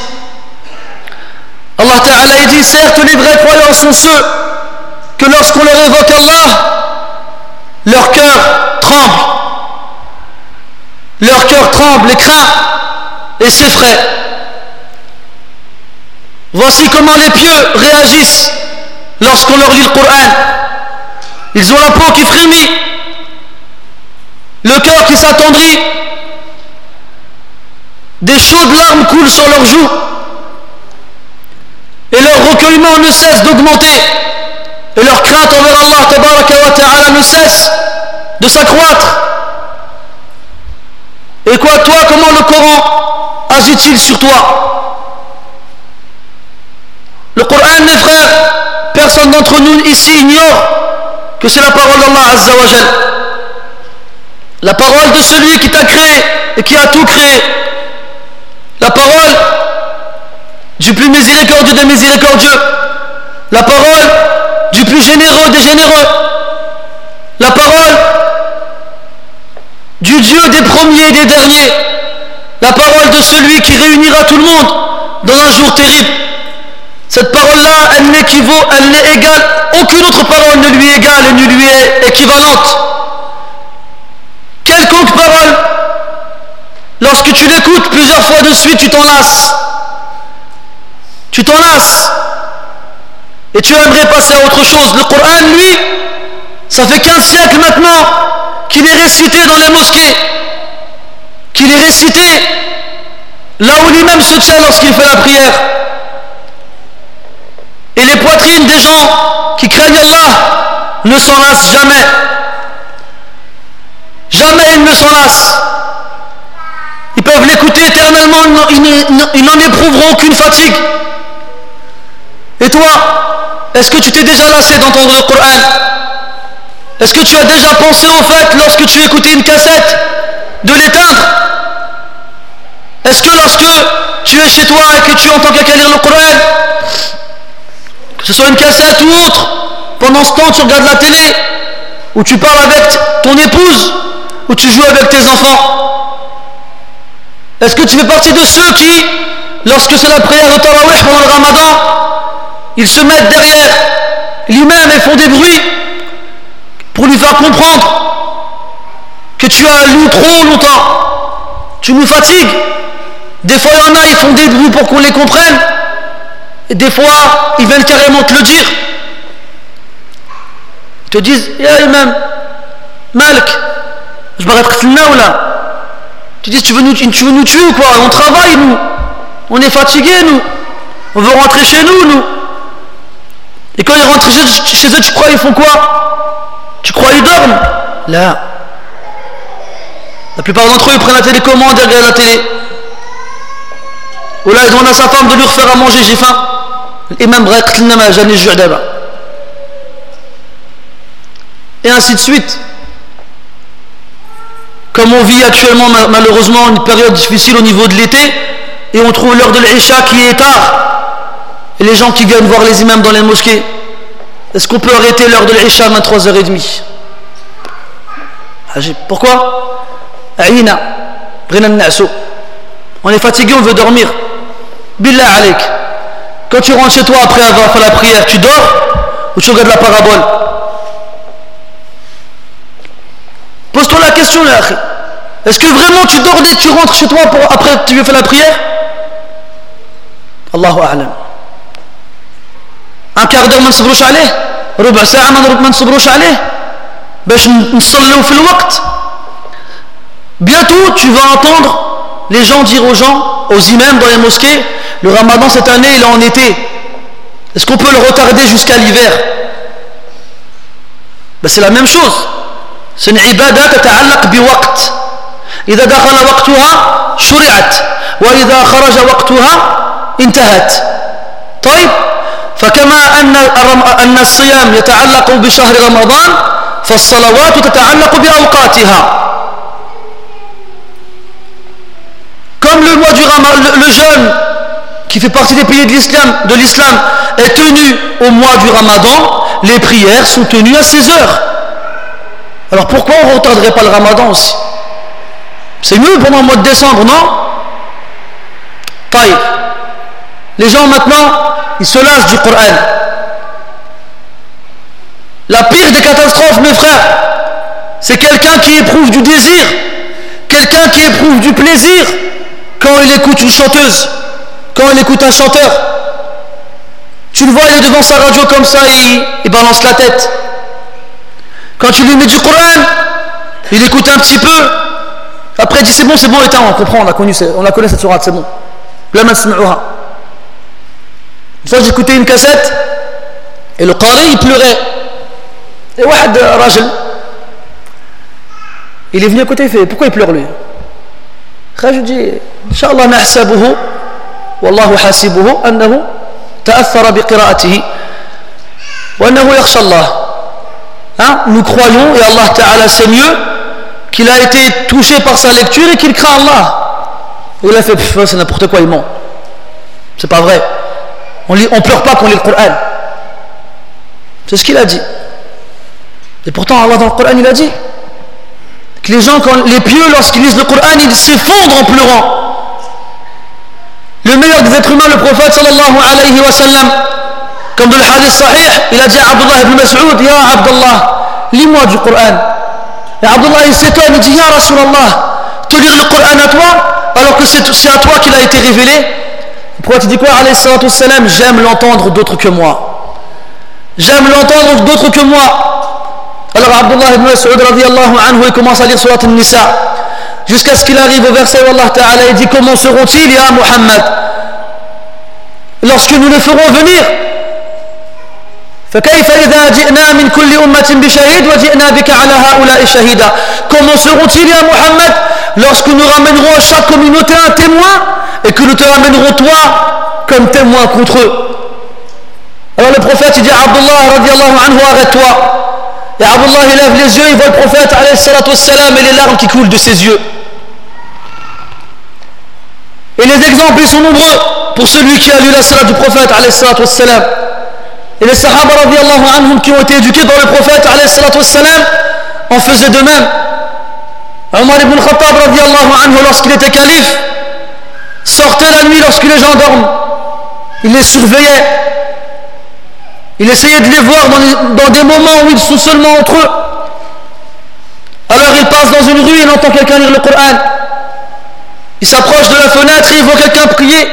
Allah Ta'ala dit certes les vrais croyants sont ceux que lorsqu'on leur évoque Allah, leur cœur tremble. Leur cœur tremble et craint et s'effraie. Voici comment les pieux réagissent lorsqu'on leur lit le Coran. Ils ont la peau qui frémit, le cœur qui s'attendrit, des chaudes larmes coulent sur leurs joues et leur recueillement ne cesse d'augmenter et leur crainte envers Allah ne cesse de s'accroître. Et quoi, toi, comment le Coran agit-il sur toi Le Coran, mes frères, personne d'entre nous ici ignore que c'est la parole d'Allah Azzawajal. La parole de celui qui t'a créé et qui a tout créé. La parole du plus miséricordieux des miséricordieux, la parole du plus généreux des généreux, la parole du Dieu des premiers et des derniers, la parole de celui qui réunira tout le monde dans un jour terrible. Cette parole-là, elle n'équivaut, elle n'est égale, aucune autre parole ne lui égale et ne lui est équivalente. Quelconque parole, lorsque tu l'écoutes plusieurs fois de suite, tu t'en lasses tu t'en lasses et tu aimerais passer à autre chose. Le Coran, lui, Ça fait 15 siècles maintenant qu'il est récité dans les mosquées, qu'il est récité là où lui-même se tient lorsqu'il fait la prière. Et les poitrines des gens qui craignent Allah ne s'en lassent jamais. Jamais ils ne s'en lassent. Ils peuvent l'écouter éternellement, ils n'en éprouveront aucune fatigue. Et toi, est-ce que tu t'es déjà lassé d'entendre le Coran? Est-ce que tu as déjà pensé au fait, lorsque tu écoutais une cassette, de l'éteindre? Est-ce que lorsque tu es chez toi et que tu entends quelqu'un lire le Coran, que ce soit une cassette ou autre, pendant ce temps tu regardes la télé, ou tu parles avec ton épouse, ou tu joues avec tes enfants? Est-ce que tu fais partie de ceux qui, lorsque c'est la prière de Tarawih pendant le Ramadan, ils se mettent derrière lui-même et font des bruits pour lui faire comprendre que tu as lu trop longtemps, tu nous fatigues. Des fois, il y en a, ils font des bruits pour qu'on les comprenne, et des fois, ils viennent carrément te le dire. Ils te disent, Ya Imam, Malk, je m'arrête ou là Tu dis, tu veux, nous, tu veux nous tuer ou quoi? On travaille, nous. On est fatigués, nous. On veut rentrer chez nous, nous. Et quand ils rentrent chez eux, tu crois ils font quoi? La plupart d'entre eux, prennent la télécommande et regardent la télé. Ou ils demandent à sa femme de lui refaire à manger, j'ai faim. Même Et ainsi de suite. Comme on vit actuellement malheureusement une période difficile au niveau de l'été, et on trouve l'heure de l'Isha qui est tard, et les gens qui viennent voir les imams dans les mosquées, est-ce qu'on peut arrêter l'heure de l'Isha à 3h30 Pourquoi On est fatigué, on veut dormir. Billah alaik. Quand tu rentres chez toi après avoir fait la prière, tu dors ou tu regardes la parabole Pose-toi la question là. Est-ce que vraiment tu dors et tu rentres chez toi pour, après tu veux faire la prière Allahu A'lam. Un quart d'heure ما نصبروش عليه ربع ساعة ما نصبروش عليه باش نصليو في الوقت Bientôt tu vas entendre les gens dire aux gens, aux imams dans les mosquées, le ramadan cette année il est en été. Est-ce qu'on peut le retarder jusqu'à l'hiver ben, C'est la même chose. C'est une ibadah تتعلق بوقت. إذا دخل وقتها شرعت وإذا خرج وقتها انتهت. طيب فكما أن أن الصيام يتعلق بشهر رمضان فالصلوات تتعلق بأوقاتها comme le mois du Ramadan, le, le jeûne qui fait partie des piliers de l'islam, de l'islam est tenu au mois du Ramadan, les prières sont tenues à 16 heures. Alors pourquoi on ne retarderait pas le Ramadan aussi C'est mieux pendant le mois de décembre, non Taïf. Les gens maintenant, ils se lassent du Coran. La pire des catastrophes, mes frères, c'est quelqu'un qui éprouve du désir, quelqu'un qui éprouve du plaisir quand il écoute une chanteuse, quand il écoute un chanteur. Tu le vois, il est devant sa radio comme ça, il, balance la tête. Quand tu lui mets du Coran, il écoute un petit peu. Après, il dit c'est bon, c'est bon, on comprend, on a on la connaît cette sourate, c'est bon. Une fois j'écoutais une cassette et le qari il pleurait. Et Wahad euh, Rajal, il est venu à côté, il fait Pourquoi il pleure lui? Je dis Inch'Allah, wallahu. Hein? Nous croyons, et Allah Ta'ala sait mieux, qu'il a été touché par sa lecture et qu'il craint Allah. Et il a fait C'est n'importe quoi, il ment. C'est pas vrai. On ne pleure pas quand on lit le Coran. C'est ce qu'il a dit. Et pourtant, Allah dans le Coran, il a dit que les gens, quand, les pieux, lorsqu'ils lisent le Coran, ils s'effondrent en pleurant. Le meilleur des êtres humains, le prophète sallallahu alayhi wa sallam, comme dans le hadith sahih, il a dit à Abdullah ibn Mas'ud, Ya Abdullah, lis-moi du Coran. Et Abdullah il s'étonne, il dit, Ya Rasulallah, te lire le Coran à toi, alors que c'est à toi qu'il a été révélé pourquoi tu dis quoi salam J'aime l'entendre d'autres que moi. J'aime l'entendre d'autres que moi. Alors Abdullah ibn Mas'ud radiallahu anhu, il commence à lire surat al-Nisa jusqu'à ce qu'il arrive au verset où Allah Ta'ala il dit comment seront-ils ya Muhammad lorsque nous les ferons venir فكيف إذا جئنا من كل أمة بشهيد وجئنا بك على هؤلاء شهيدا comment seront-ils ya Muhammad lorsque nous ramènerons à chaque communauté un témoin et que nous te ramènerons toi comme témoin contre eux alors le prophète il dit Abdullah radiallahu anhu arrête-toi Et Abdullah il lève les yeux, il voit le prophète wassalam, et les larmes qui coulent de ses yeux. Et les exemples sont nombreux pour celui qui a lu la salat du prophète. Et les sahaba anhum qui ont été éduqués par le prophète wassalam, en faisaient de même. Omar ibn Khattab anhu lorsqu'il était calife sortait la nuit lorsque les gens dorment. Il les surveillait il essayait de les voir dans, des moments où ils sont seulement entre eux. Alors il passe dans une rue, il entend quelqu'un lire le Coran. Il s'approche de la fenêtre et il voit quelqu'un prier.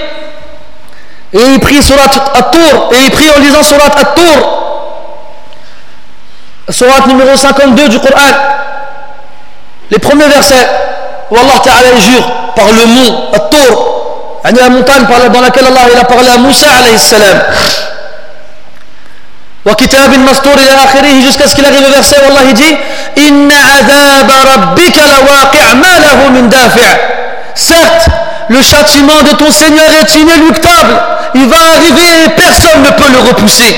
Et il prie surat At-Tour. Et il prie en lisant surat At-Tour. Surat numéro 52 du Coran. Les premiers versets où Allah Ta'ala jure par le mont At-Tour. La montagne dans laquelle Allah a parlé à Moussa alayhi salam. Jusqu'à ce qu'il arrive au verset dit Certes, le châtiment de ton Seigneur est inéluctable. Il va arriver et personne ne peut le repousser.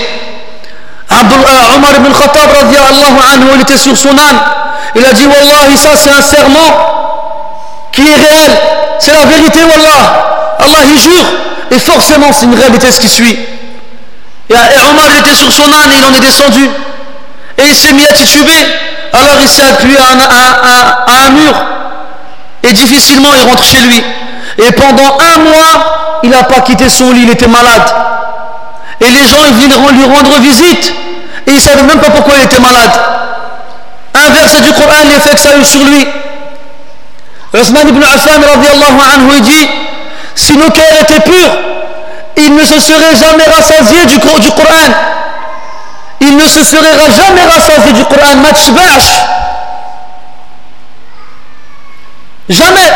Omar ibn Khattab anhu, il était sur son âne. Il a dit Wallahi, ça c'est un serment qui est réel. C'est la vérité, Wallah. Allah y jure. Et forcément, c'est une réalité ce qui suit. Et, Omar était sur son âne et il en est descendu. Et il s'est mis à tituber. Alors il s'est appuyé à un, mur. Et difficilement il rentre chez lui. Et pendant un mois, il n'a pas quitté son lit, il était malade. Et les gens, ils venaient lui rendre visite. Et ils ne savaient même pas pourquoi il était malade. Un verset du Coran, l'effet que ça a eu sur lui. Osman ibn Affan, anhu, il dit, si nos cœurs étaient purs, il ne se serait jamais rassasié du, du Coran. Il ne se serait jamais rassasié du Coran. Jamais.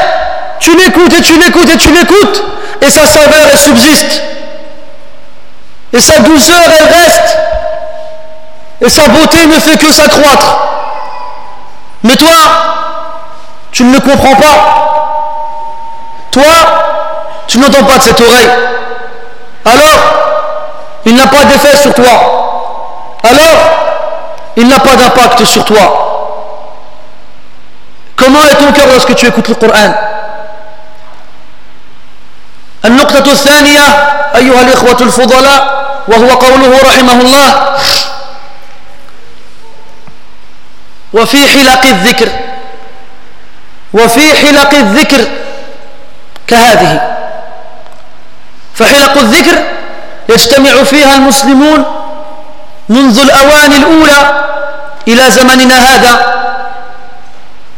Tu l'écoutes et tu l'écoutes et tu l'écoutes. Et sa saveur, elle subsiste. Et sa douceur, elle reste. Et sa beauté ne fait que s'accroître. Mais toi, tu ne le comprends pas. Toi, tu n'entends pas de cette oreille alors il n'a pas d'effet sur toi. Alors il n'a pas d'impact sur toi. Comment est ton cœur lorsque tu écoutes le Coran النقطة الثانية أيها الإخوة الفضلاء وهو قوله رحمه الله وفي حلق الذكر وفي حلق الذكر كهذه فحلق الذكر يجتمع فيها المسلمون منذ الأوان الأولى إلى زمننا هذا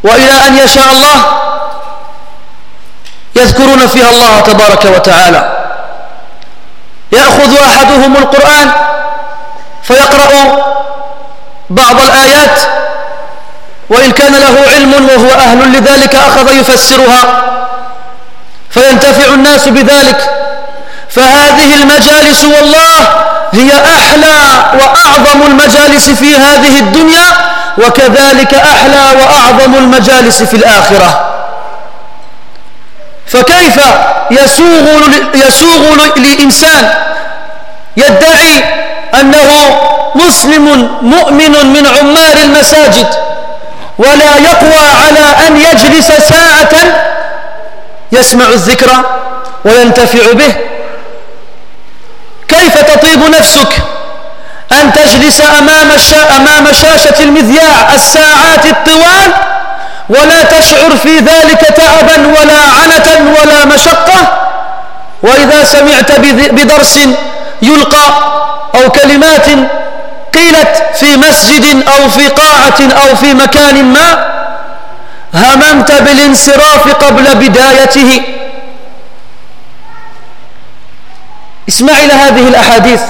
وإلى أن يشاء الله يذكرون فيها الله تبارك وتعالى. يأخذ أحدهم القرآن فيقرأ بعض الآيات وإن كان له علم وهو أهل لذلك أخذ يفسرها. فينتفع الناس بذلك فهذه المجالس والله هي أحلى وأعظم المجالس في هذه الدنيا وكذلك أحلى وأعظم المجالس في الآخرة. فكيف يسوغ, يسوغ لإنسان يدعي أنه مسلم مؤمن من عمار المساجد ولا يقوى على أن يجلس ساعة يسمع الذكر وينتفع به؟ كيف تطيب نفسك؟ أن تجلس أمام, أمام شاشة المذياع الساعات الطوال ولا تشعر في ذلك تعبا ولا عنة ولا مشقة. وإذا سمعت بدرس يلقى أو كلمات قيلت في مسجد أو في قاعة أو في مكان ما هممت بالانصراف قبل بدايته. اسمع إلى هذه الأحاديث.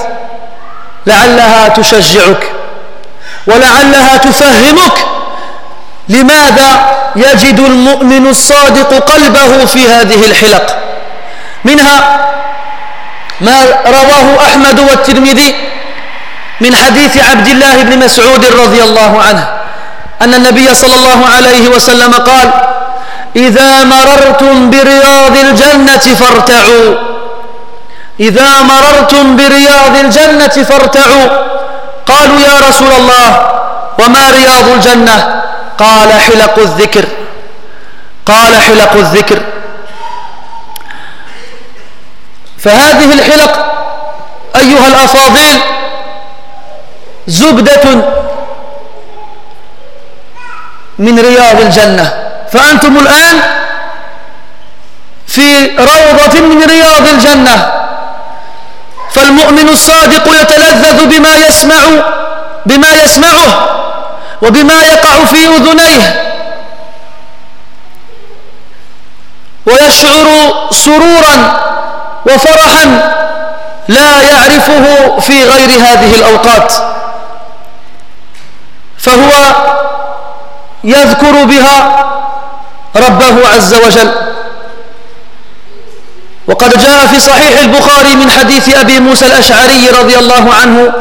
لعلها تشجعك ولعلها تفهمك لماذا يجد المؤمن الصادق قلبه في هذه الحلق. منها ما رواه أحمد والترمذي من حديث عبد الله بن مسعود رضي الله عنه أن النبي صلى الله عليه وسلم قال إذا مررتم برياض الجنة فارتعوا. إذا مررتم برياض الجنة فارتعوا. قالوا يا رسول الله وما رياض الجنة؟ قال حلق الذكر. قال حلق الذكر. فهذه الحلق أيها الأفاضل زبدة من رياض الجنة. فأنتم الآن في روضة من رياض الجنة. فالمؤمن الصادق يتلذذ بما يسمع بما يسمعه وبما يقع في أذنيه. ويشعر سرورا وفرحا لا يعرفه في غير هذه الأوقات. فهو يذكر بها ربه عز وجل. وقد جاء في صحيح البخاري من حديث أبي موسى الأشعري رضي الله عنه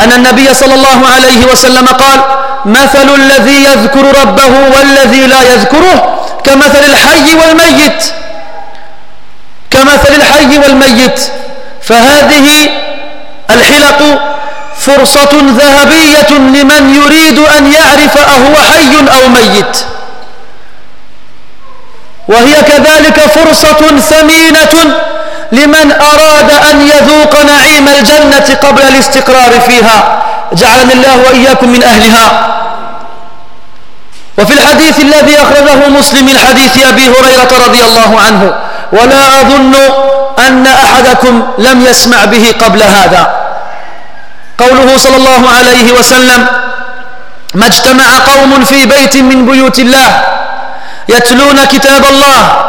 أن النبي صلى الله عليه وسلم قال مثل الذي يذكر ربه والذي لا يذكره كمثل الحي والميت. كمثل الحي والميت. فهذه الحلق فرصة ذهبية لمن يريد أن يعرف أهو حي أو ميت. وهي كذلك فرصة ثمينة لمن أراد أن يذوق نعيم الجنة قبل الاستقرار فيها. جعلني الله وإياكم من أهلها. وفي الحديث الذي أخرجه مسلم من حديث أبي هريرة رضي الله عنه ولا أظن أن أحدكم لم يسمع به قبل هذا. قوله صلى الله عليه وسلم ما اجتمع قوم في بيت من بيوت الله يتلون كتاب الله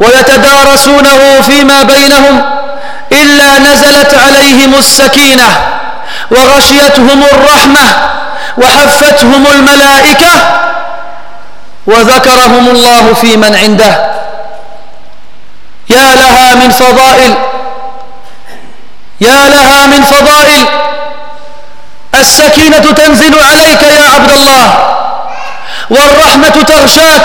ويتدارسونه فيما بينهم إلا نزلت عليهم السكينة وغشيتهم الرحمة وحفتهم الملائكة وذكرهم الله في من عنده. يا لها من فضائل يا لها من فضائل. السكينة تنزل عليك يا عبد الله والرحمة تغشاك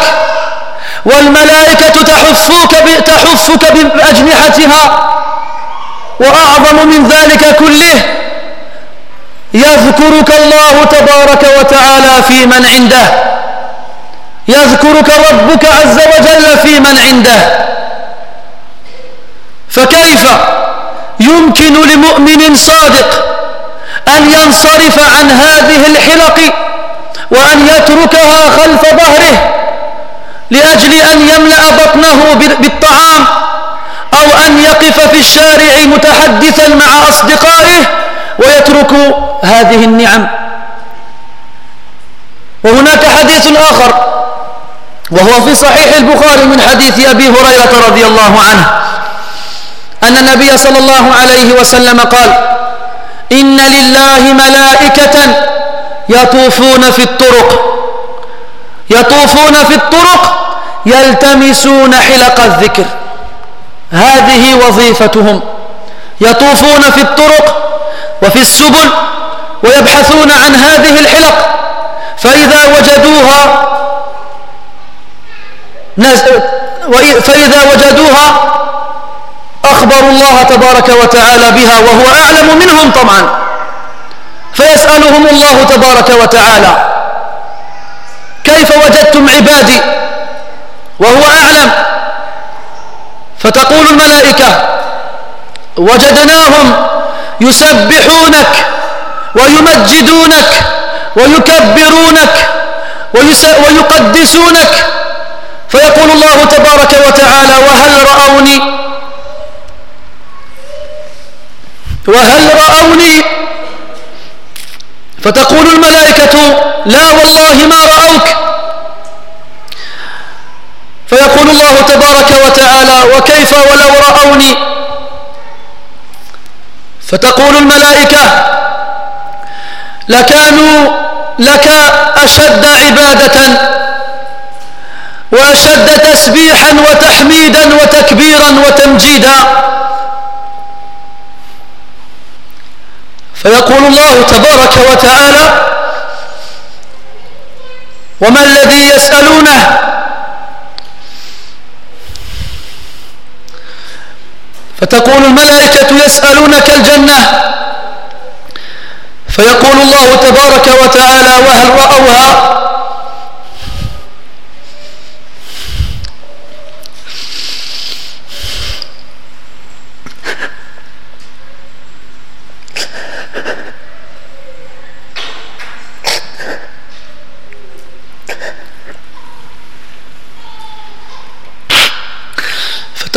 والملائكة تحفك تحفك بأجنحتها وأعظم من ذلك كله يذكرك الله تبارك وتعالى في من عنده يذكرك ربك عز وجل في من عنده. فكيف يمكن لمؤمن صادق أن ينصرف عن هذه الحلق وأن يتركها خلف ظهره؟ لأجل أن يملأ بطنه بالطعام أو أن يقف في الشارع متحدثا مع أصدقائه ويترك هذه النعم. وهناك حديث آخر وهو في صحيح البخاري من حديث أبي هريرة رضي الله عنه أن النبي صلى الله عليه وسلم قال إن لله ملائكة يطوفون في الطرق يطوفون في الطرق يلتمسون حلق الذكر. هذه وظيفتهم. يطوفون في الطرق وفي السبل ويبحثون عن هذه الحلق. فإذا وجدوها فإذا وجدوها أخبروا الله تبارك وتعالى بها وهو أعلم منهم طبعا فيسألهم الله تبارك وتعالى كيف وجدتم عبادي وهو أعلم فتقول الملائكة وجدناهم يسبحونك ويمجدونك ويكبرونك ويقدسونك فيقول الله تبارك وتعالى وهل رأوني وهل رأوني فتقول الملائكة لا والله ما رأوك. فيقول الله تبارك وتعالى وكيف ولو رأوني؟ فتقول الملائكة لكانوا لك أشد عبادة وأشد تسبيحا وتحميدا وتكبيرا وتمجيدا. فيقول الله تبارك وتعالى وما الذي يسألونه؟ فتقول الملائكة يسألونك الجنة. فيقول الله تبارك وتعالى وهل رأوها؟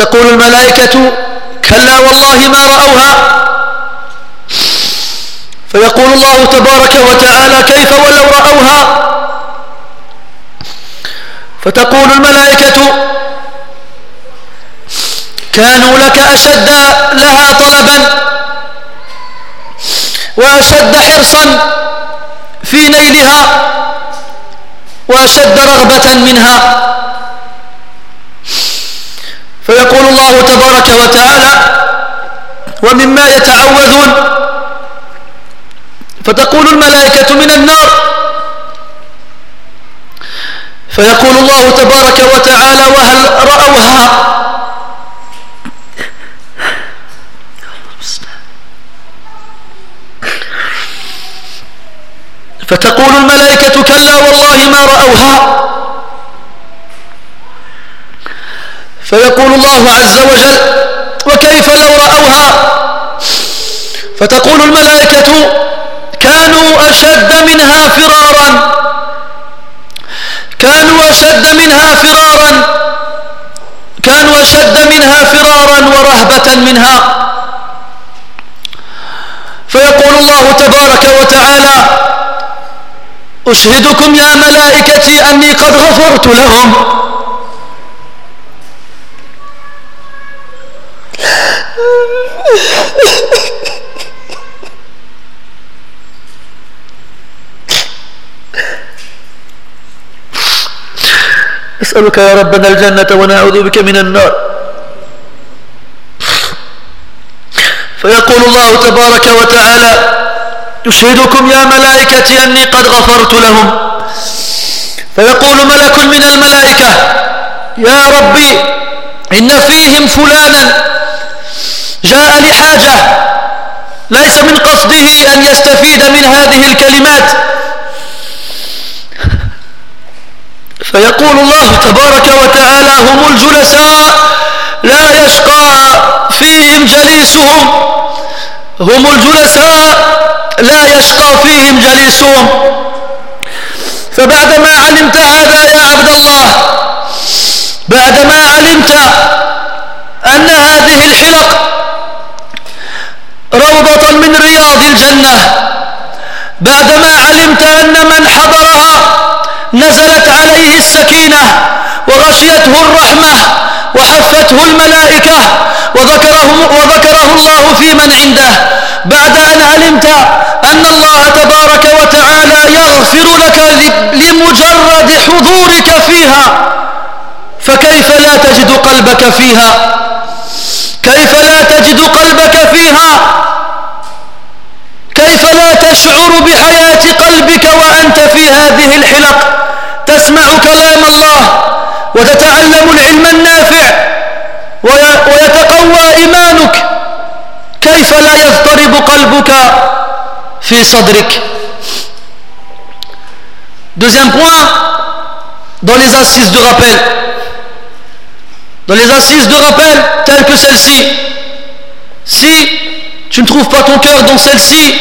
فتقول الملائكة كلا والله ما رأوها؟ فيقول الله تبارك وتعالى كيف ولو رأوها؟ فتقول الملائكة كانوا لك أشد لها طلبا وأشد حرصا في نيلها وأشد رغبة منها. فيقول الله تبارك وتعالى ومما يتعوذون فتقول الملائكة من النار فيقول الله تبارك وتعالى وهل رأوها فتقول الملائكة كلا والله ما رأوها فيقول الله عز وجل وكيف لو رأوها؟ فتقول الملائكة كانوا أشد منها فرارا. كانوا أشد منها فرارا. كانوا أشد منها فرارا ورهبة منها. فيقول الله تبارك وتعالى أشهدكم يا ملائكتي أني قد غفرت لهم. نسألك يا ربنا الجنة ونعوذ بك من النار. فيقول الله تبارك وتعالى يشهدكم يا ملائكتي أني قد غفرت لهم. فيقول ملك من الملائكة يا ربي إن فيهم فلانا جاء لحاجة. ليس من قصده أن يستفيد من هذه الكلمات. فيقول الله تبارك وتعالى هم الجلساء لا يشقى فيهم جليسهم. هم الجلساء لا يشقى فيهم جليسهم. فبعدما علمت هذا يا عبد الله بعدما علمت أن هذه الحلق روضة من رياض الجنة. بعدما علمت أن من حضرها نزلت عليه السكينة وغشيته الرحمة وحفته الملائكة وذكره, وذكره الله في من عنده. بعد أن علمت أن الله تبارك وتعالى يغفر لك لمجرد حضورك فيها فكيف لا تجد قلبك فيها؟ كيف لا تجد قلبك فيها؟ كيف لا تشعر بحياة قلبك وأنت في هذه الحلق؟ تسمع كلام الله وتتعلم العلم النافع ويتقوى إيمانك. كيف لا يضطرب قلبك في صدرك؟ Deuxième point, dans les assises de rappel. Dans les assises de rappel telles que celle-ci, si tu ne trouves pas ton cœur dans celle-ci,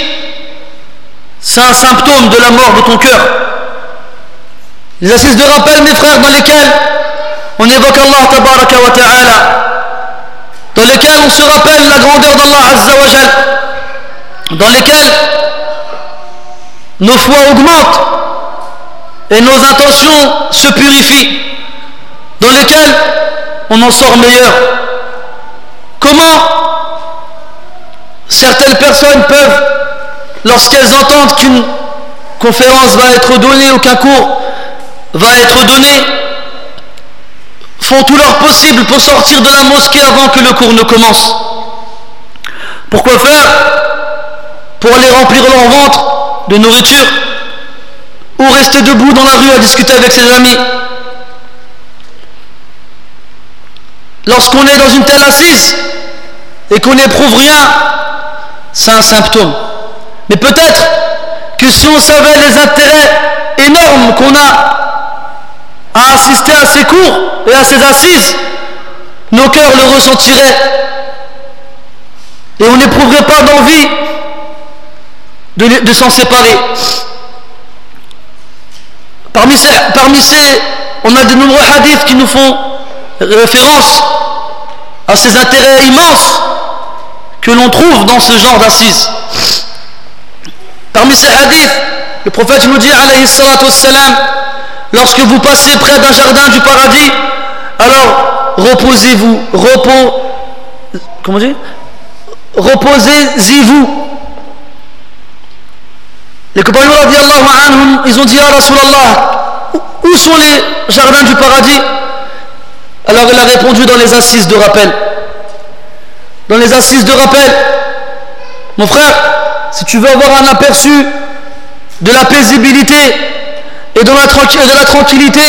c'est un symptôme de la mort de ton cœur. Les assises de rappel, mes frères, dans lesquelles on évoque Allah tabaraka wa ta'ala, dans lesquelles on se rappelle la grandeur d'Allah azza wa dans lesquelles nos foi augmentent et nos intentions se purifient, dans lesquelles on en sort meilleur. Comment certaines personnes peuvent, lorsqu'elles entendent qu'une conférence va être donnée, aucun cours va être donné, font tout leur possible pour sortir de la mosquée avant que le cours ne commence. Pourquoi faire? Pour aller remplir leur ventre de nourriture ou rester debout dans la rue à discuter avec ses amis. Lorsqu'on est dans une telle assise et qu'on n'éprouve rien, c'est un symptôme. Mais peut-être que si on savait les intérêts énormes qu'on a à assister à ces cours et à ces assises, nos cœurs le ressentiraient et on n'éprouverait pas d'envie de, s'en séparer. Parmi ces, parmi ces, on a de nombreux hadiths qui nous font référence à ces intérêts immenses que l'on trouve dans ce genre d'assises. Parmi ces hadiths, le prophète nous dit, alayhi lorsque vous passez près d'un jardin du paradis, alors reposez-vous, repos, comment dit? Reposez-y-vous. Les compagnons ils ont dit à Rasulallah, où sont les jardins du paradis? Alors il a répondu dans les assises de rappel. Dans les assises de rappel, mon frère, si tu veux avoir un aperçu de la paisibilité et de la, tranquillité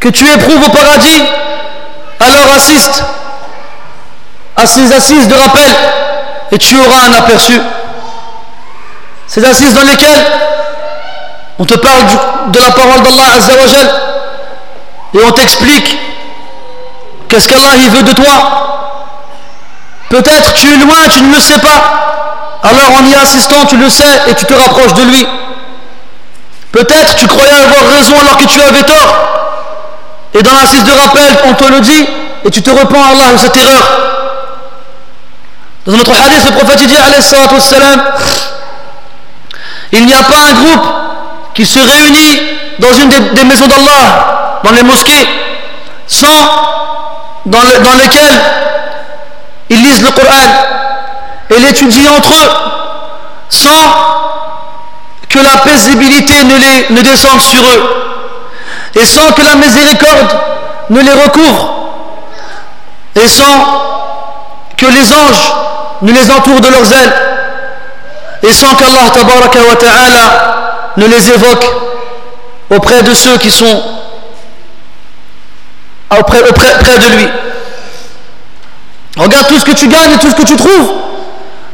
que tu éprouves au paradis, alors assiste à ces assises de rappel et tu auras un aperçu. Ces assises dans lesquelles on te parle de la parole d'Allah Azzawajal et on t'explique qu'est-ce qu'Allah veut de toi. Peut-être tu es loin, tu ne le sais pas. Alors en y assistant, tu le sais et tu te rapproches de lui. Peut-être tu croyais avoir raison alors que tu avais tort. Et dans l'assise de rappel, on te le dit et tu te repens à Allah de cette erreur. Dans notre hadith, le prophète dit, il n'y a pas un groupe qui se réunit dans une des, maisons d'Allah, dans les mosquées, sans dans, le, dans lesquelles ils lisent le Coran. Et l'étudient entre eux, sans que la paisibilité ne, les, ne descende sur eux, et sans que la miséricorde ne les recouvre, et sans que les anges ne les entourent de leurs ailes. Et sans qu'Allah ta'ala ne les évoque auprès de ceux qui sont auprès, auprès, de lui. Regarde tout ce que tu gagnes et tout ce que tu trouves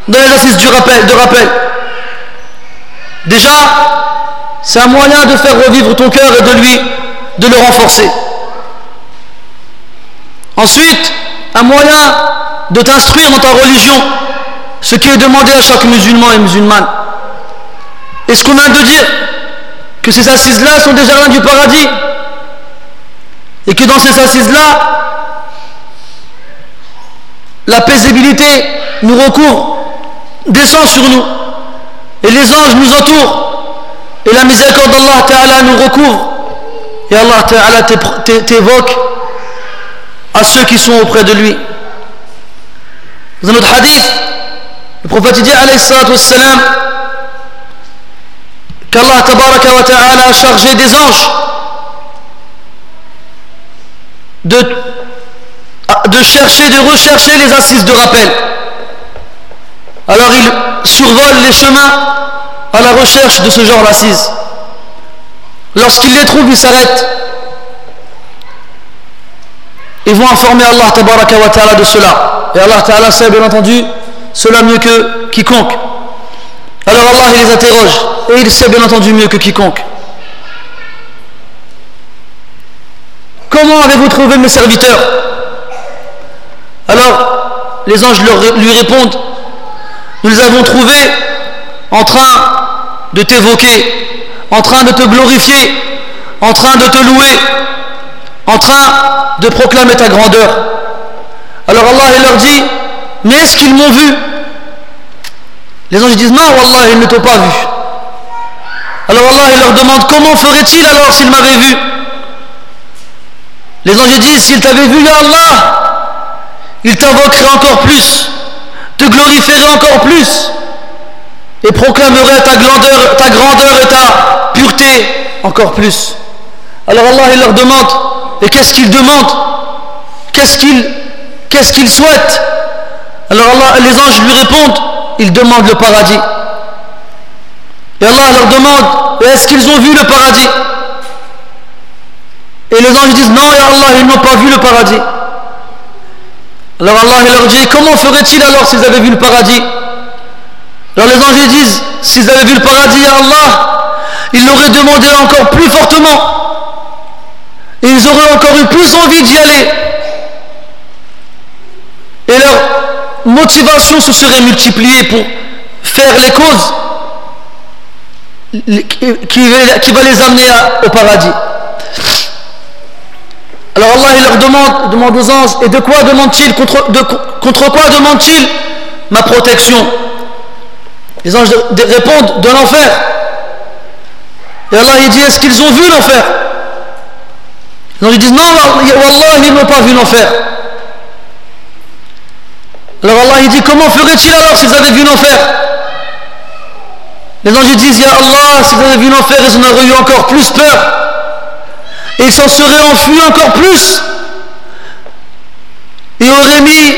dans les assises du rappel, de rappel. Déjà, c'est un moyen de faire revivre ton cœur et de lui, de le renforcer. Ensuite, un moyen de t'instruire dans ta religion, ce qui est demandé à chaque musulman et musulmane. Est-ce qu'on vient de dire que ces assises-là sont des jardins du paradis et que dans ces assises-là, la paisibilité nous recouvre, descend sur nous. Et les anges nous entourent. Et la miséricorde d'Allah Ta'ala nous recouvre. Et Allah Ta'ala t'évoque à ceux qui sont auprès de lui. Dans notre hadith, le prophète dit alayhi wassalam qu'Allah ta'ala a chargé des anges de, de chercher, de rechercher les assises de rappel. Alors ils survolent les chemins à la recherche de ce genre d'assises. Lorsqu'ils les trouvent, ils s'arrêtent ils vont informer Allah tabaraka de cela. Et Allah ta'ala sait bien entendu cela mieux que quiconque. Alors Allah il les interroge et il sait bien entendu mieux que quiconque. Comment avez-vous trouvé mes serviteurs Alors les anges lui répondent Nous les avons trouvés en train de t'évoquer, en train de te glorifier, en train de te louer, en train de proclamer ta grandeur. Alors Allah il leur dit, mais est-ce qu'ils m'ont vu? Les anges disent, non, Allah, ils ne t'ont pas vu. Alors Allah il leur demande, comment ferait-il alors s'ils m'avaient vu? Les anges disent, s'ils t'avaient vu, Allah, ils t'invoqueraient encore plus, te glorifieraient encore plus. et proclamerait ta grandeur, et ta pureté encore plus. Alors Allah il leur demande, et qu'est-ce qu'ils demandent Qu'est-ce qu'ils qu'est-ce Alors Allah, les anges lui répondent, ils demandent le paradis. Et Allah leur demande, est-ce qu'ils ont vu le paradis? Et les anges disent, non, et Allah, ils n'ont pas vu le paradis. Alors Allah leur dit, comment ferait-il alors s'ils avaient vu le paradis? Alors les anges disent, s'ils avaient vu le paradis, Allah, ils l'auraient demandé encore plus fortement. Ils auraient encore eu plus envie d'y aller. Et leur motivation se serait multipliée pour faire les causes qui, va les amener au paradis. Alors Allah il leur demande, demande aux anges, et de quoi demande-t-il contre, quoi demande-t-il ma protection? Les anges répondent de l'enfer. Et Allah il dit, est-ce qu'ils ont vu l'enfer? Les anges disent, non, Allah ils n'ont pas vu l'enfer. Alors Allah il dit, comment ferait-il alors s'ils avaient vu l'enfer? Les anges disent, Ya Allah, s'ils avaient vu l'enfer, ils en auraient eu encore plus peur. Et s'en seraient enfuis encore plus. Et auraient mis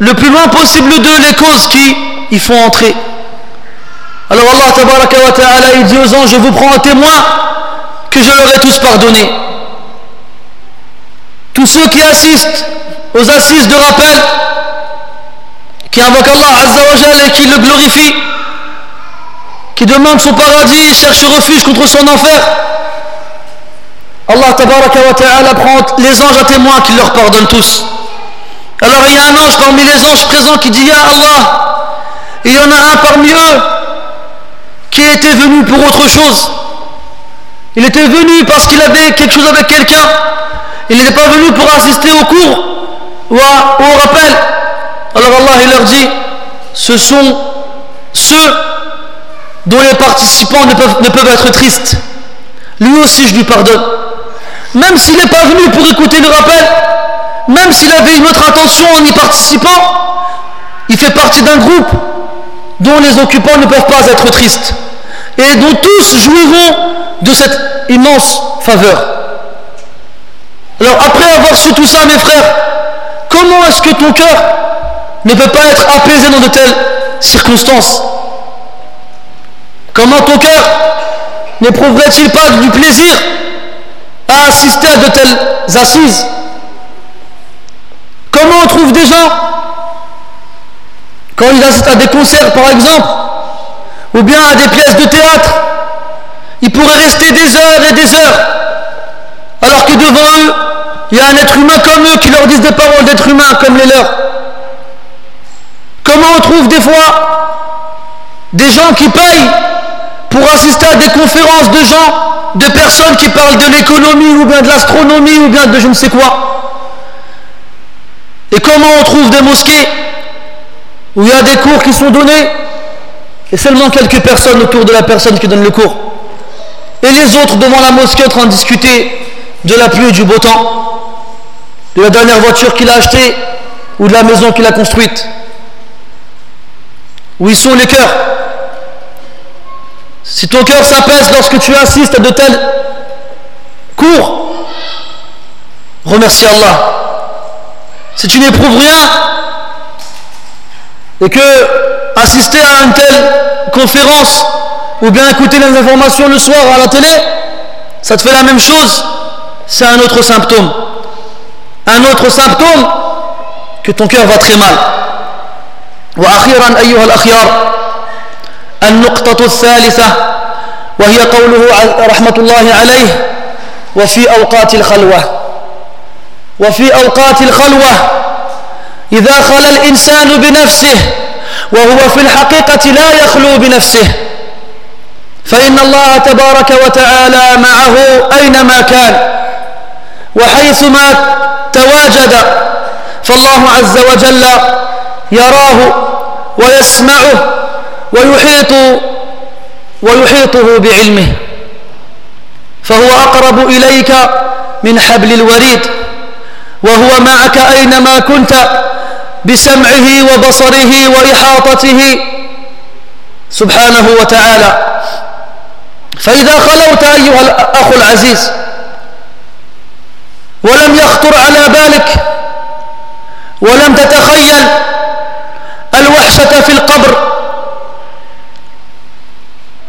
le plus loin possible d'eux les causes qui y font entrer. Alors Allah ta'ala, il dit aux anges, je vous prends un témoin que je leur ai tous pardonné. Tous ceux qui assistent aux assises de rappel, qui invoquent Allah Azza et qui le glorifient, qui demande son paradis et cherche refuge contre son enfer. Allah ta'ala prend les anges à témoin qui leur pardonnent tous. Alors il y a un ange parmi les anges présents qui dit Ya Allah, il y en a un parmi eux qui était venu pour autre chose. Il était venu parce qu'il avait quelque chose avec quelqu'un. Il n'était pas venu pour assister au cours ou, au rappel. Alors Allah il leur dit ce sont ceux dont les participants ne peuvent être tristes. Lui aussi, je lui pardonne. Même s'il n'est pas venu pour écouter le rappel, même s'il avait une autre intention en y participant, il fait partie d'un groupe dont les occupants ne peuvent pas être tristes et dont tous jouiront de cette immense faveur. Alors après avoir su tout ça, mes frères, comment est-ce que ton cœur ne peut pas être apaisé dans de telles circonstances? Comment ton cœur n'éprouverait-il pas du plaisir à assister à de telles assises. Comment on trouve des gens quand ils assistent à des concerts par exemple ou bien à des pièces de théâtre? Ils pourraient rester des heures et des heures alors que devant eux il y a un être humain comme eux qui leur disent des paroles d'être humain comme les leurs. Comment on trouve des fois des gens qui payent pour assister à des conférences de gens, de personnes qui parlent de l'économie ou bien de l'astronomie ou bien de je ne sais quoi. Et comment on trouve des mosquées où il y a des cours qui sont donnés et seulement quelques personnes autour de la personne qui donne le cours. Et les autres devant la mosquée en train de discuter de la pluie et du beau temps, de la dernière voiture qu'il a achetée ou de la maison qu'il a construite. Où ils sont les cœurs si ton cœur s'apaise lorsque tu assistes à de tels cours, remercie Allah. Si tu n'éprouves rien et que assister à une telle conférence ou bien écouter les informations le soir à la télé, ça te fait la même chose, c'est un autre symptôme. Un autre symptôme que ton cœur va très mal. النقطة الثالثة وهي قوله رحمة الله عليه وفي أوقات الخلوة. وفي أوقات الخلوة إذا خلى الإنسان بنفسه وهو في الحقيقة لا يخلو بنفسه فإن الله تبارك وتعالى معه أينما كان وحيثما تواجد فالله عز وجل يراه ويسمعه ويحيط ويحيطه بعلمه. فهو أقرب إليك من حبل الوريد وهو معك أينما كنت بسمعه وبصره وإحاطته. سبحانه وتعالى. فإذا خلوت أيها الأخ العزيز ولم يخطر على بالك ولم تتخيل الوحشة في القبر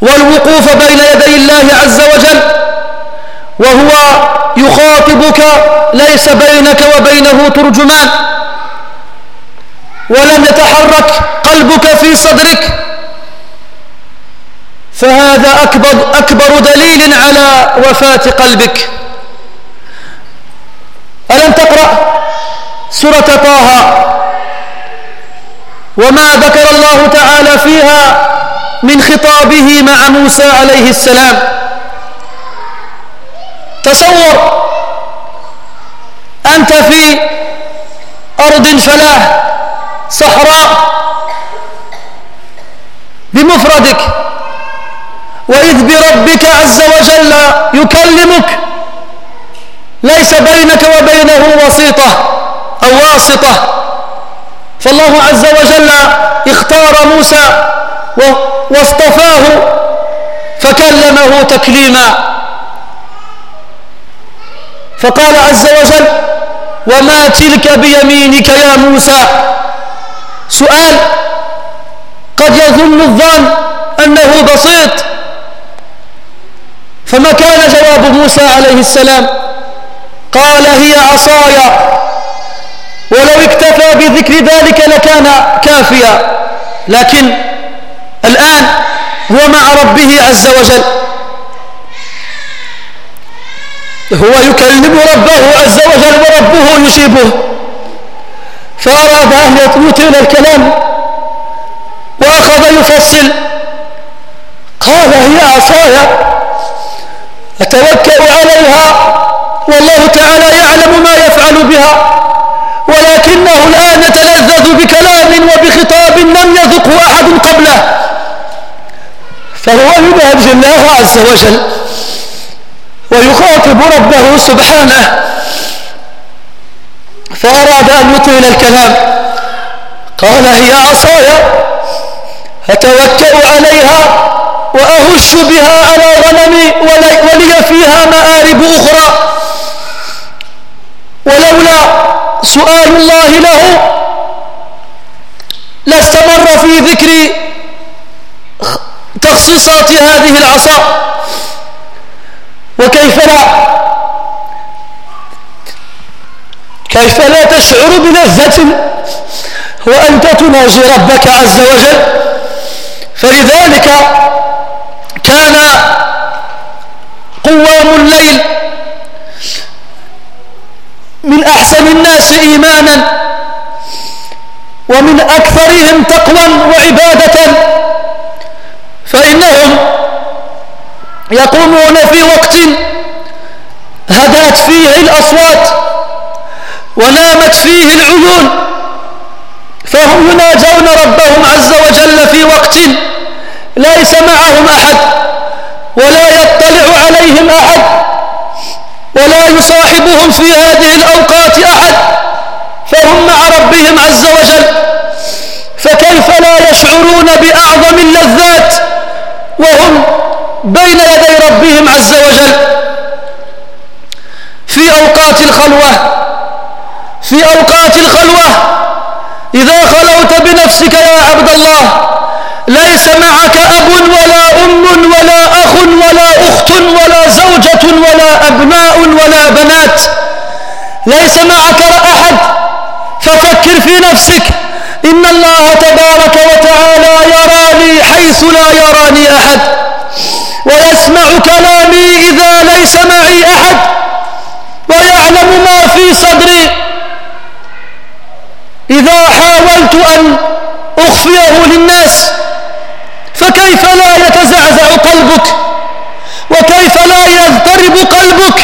والوقوف بين يدي الله عز وجل وهو يخاطبك ليس بينك وبينه ترجمان ولم يتحرك قلبك في صدرك. فهذا أكبر, أكبر دليل على وفاة قلبك. ألم تقرأ سورة طه؟ وما ذكر الله تعالى فيها من خطابه مع موسى عليه السلام. تصور أنت في أرض فلاح صحراء بمفردك وإذ بربك عز وجل يكلمك ليس بينك وبينه وسيطة أو واسطة. فالله عز وجل اختار موسى واصطفاه فكلمه تكليما. فقال عز وجل وما تلك بيمينك يا موسى؟ سؤال قد يظن الظان أنه بسيط. فما كان جواب موسى عليه السلام؟ قال هي عصايا ولو اكتفى بذكر ذلك لكان كافيا. لكن الآن هو مع ربه عز وجل. هو يكلم ربه عز وجل وربه يجيبه. فأراد أن يطيل الكلام وأخذ يفصل. قال هي عصايا أتوكأ عليها والله تعالى يعلم ما يفعل بها ولكنه الآن يتلذذ بكلام وبخطاب لم يذقه أحد قبله. فهو يبهج الله عز وجل ويخاطب ربه سبحانه فأراد أن يطيل الكلام. قال هي عصايا أتوكأ عليها وأهش بها على غنمي ولي فيها مآرب أخرى. ولولا سؤال الله له لاستمر في ذكر تخصيصات هذه العصا؟ وكيف لا؟ كيف لا تشعر بلذة وأنت تناجي ربك عز وجل؟ فلذلك كان قوام الليل من أحسن الناس إيمانا ومن أكثرهم تقوى وعبادة. فإنهم يقومون في وقت هدات فيه الأصوات ونامت فيه العيون فهم يناجون ربهم عز وجل في وقت ليس معهم أحد ولا يطلع عليهم أحد ولا يصاحبهم في هذه الأوقات أحد فهم مع ربهم عز وجل فكيف لا يشعرون بأعظم اللذات؟ وهم بين يدي ربهم عز وجل. في أوقات الخلوة في أوقات الخلوة إذا خلوت بنفسك يا عبد الله ليس معك أب ولا أم ولا أخ ولا أخت ولا زوجة ولا أبناء ولا بنات. ليس معك أحد. ففكر في نفسك. إن الله تبارك وتعالى حيث لا يراني أحد ويسمع كلامي إذا ليس معي أحد ويعلم ما في صدري. إذا حاولت أن أخفيه للناس فكيف لا يتزعزع قلبك؟ وكيف لا يضطرب قلبك؟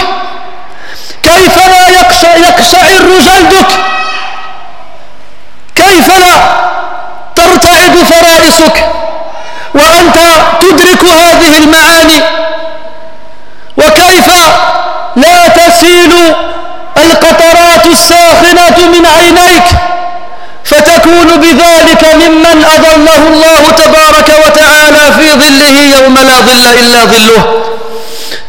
كيف لا يقشعر جلدك؟ كيف لا ترتعد فرائسك؟ وأنت تدرك هذه المعاني. وكيف لا تسيل القطرات الساخنة من عينيك فتجد يكون بذلك ممن أظله الله تبارك وتعالى في ظله يوم لا ظل إلا ظله.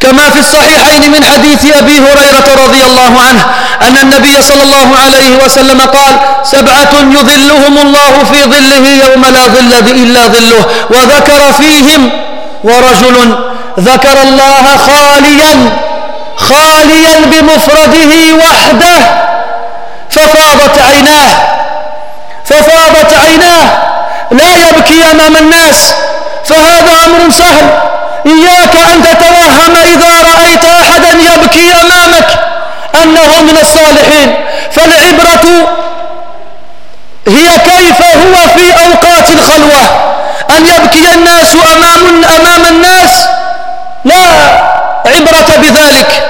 كما في الصحيحين من حديث أبي هريرة رضي الله عنه أن النبي صلى الله عليه وسلم قال سبعة يظلهم الله في ظله يوم لا ظل إلا ظله وذكر فيهم ورجل ذكر الله خاليا خاليا بمفرده وحده ففاضت عيناه ففاضت عيناه لا يبكي أمام الناس فهذا أمر سهل. إياك أن تتوهم إذا رأيت أحدا يبكي أمامك أنه من الصالحين. فالعبرة هي كيف هو في أوقات الخلوة؟ أن يبكي الناس أمام, أمام الناس؟ لا عبرة بذلك.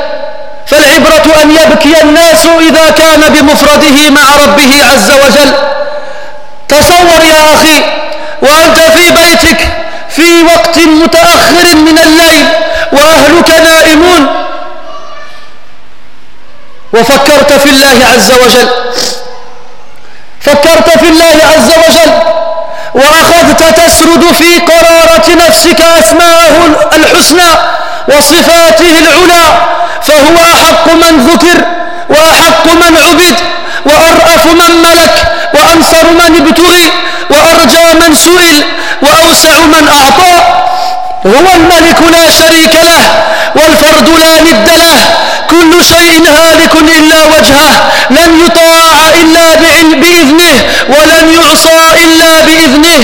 فالعبرة أن يبكي الناس إذا كان بمفرده مع ربه عز وجل. تصور يا أخي وأنت في بيتك في وقت متأخر من الليل وأهلك نائمون. وفكرت في الله عز وجل. فكرت في الله عز وجل. وأخذت تسرد في قرارة نفسك أسماءه الحسنى وصفاته العلى. فهو أحق من ذكر وأحق من عبد. وأرأف من ملك وأنصر من ابتغي وأرجى من سئل وأوسع من أعطى. هو الملك لا شريك له والفرد لا ند له. كل شيء هالك إلا وجهه. لن يطاع إلا بإذنه ولن يعصى إلا بإذنه.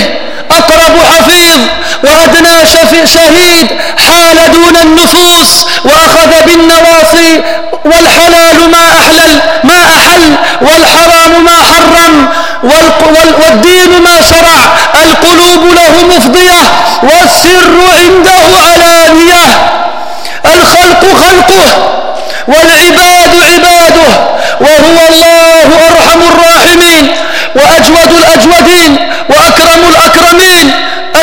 أقرب حفيظ وأدنى شهيد حال دون النفوس وأخذ بالنواصي والحلال ما أحلل ما أحل والحرام ما حرم والدين ما شرع القلوب له مفضية والسر عنده علانية الخلق خلقه والعباد عباده وهو الله أرحم الراحمين وأجود الأجودين وأكرم الأكرمين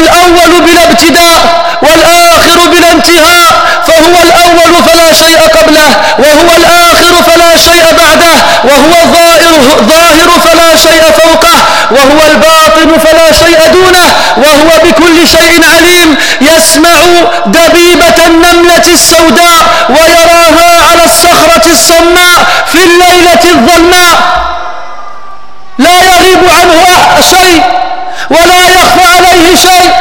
الأول بلا ابتداء والآخر بلا انتهاء فهو الأول فلا شيء قبله وهو الآخر فلا شيء بعده وهو الظاهر ظاهر فلا شيء فوقه وهو الباطن فلا شيء دونه وهو بكل شيء عليم يسمع دبيبة النملة السوداء ويراها على الصخرة الصماء في الليلة الظلماء. لا يغيب عنه شيء. ولا يخفى عليه شيء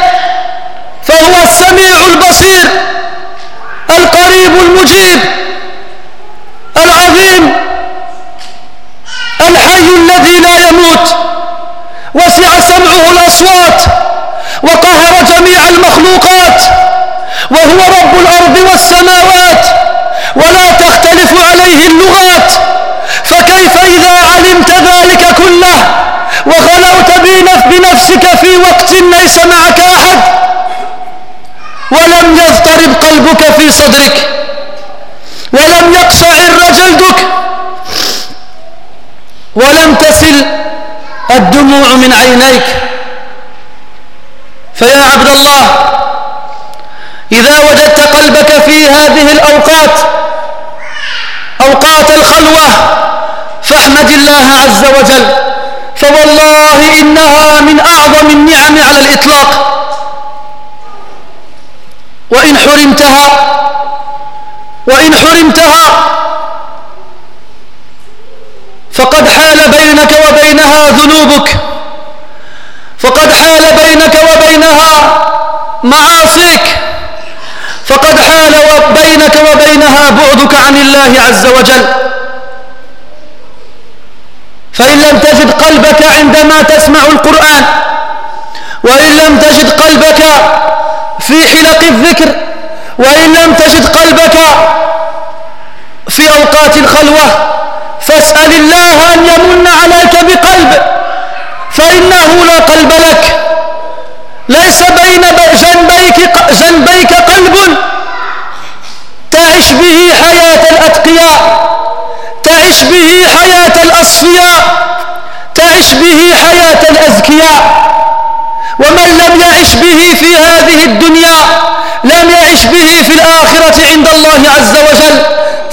فهو السميع البصير القريب المجيب العظيم الحي الذي لا يموت. وسع سمعه الأصوات وقهر جميع المخلوقات وهو رب الأرض والسماوات. ولا تختلف عليه اللغات فكيف إذا علمت ذلك كله؟ وخلوت بنفسك في وقت ليس معك أحد. ولم يضطرب قلبك في صدرك. ولم يقشعر جلدك ولم تسل الدموع من عينيك. فيا عبد الله إذا وجدت قلبك في هذه الأوقات أوقات الخلوة فاحمد الله عز وجل. فوالله إنها من أعظم النعم على الإطلاق. وإن حرمتها وإن حرمتها فقد حال بينك وبينها ذنوبك. فقد حال بينك وبينها معاصيك. فقد حال بينك وبينها بعدك عن الله عز وجل. فإن لم تجد قلبك عندما تسمع القرآن وإن لم تجد قلبك في حلق الذكر وإن لم تجد قلبك في أوقات الخلوة فاسأل الله أن يمن عليك بقلب فإنه لا قلب لك. ليس بين جنبيك, جنبيك قلب تعش به حياة الأتقياء. تعش به حياة الأصفياء تعش به حياة الأزكياء. ومن لم يعش به في هذه الدنيا لم يعش به في الآخرة عند الله عز وجل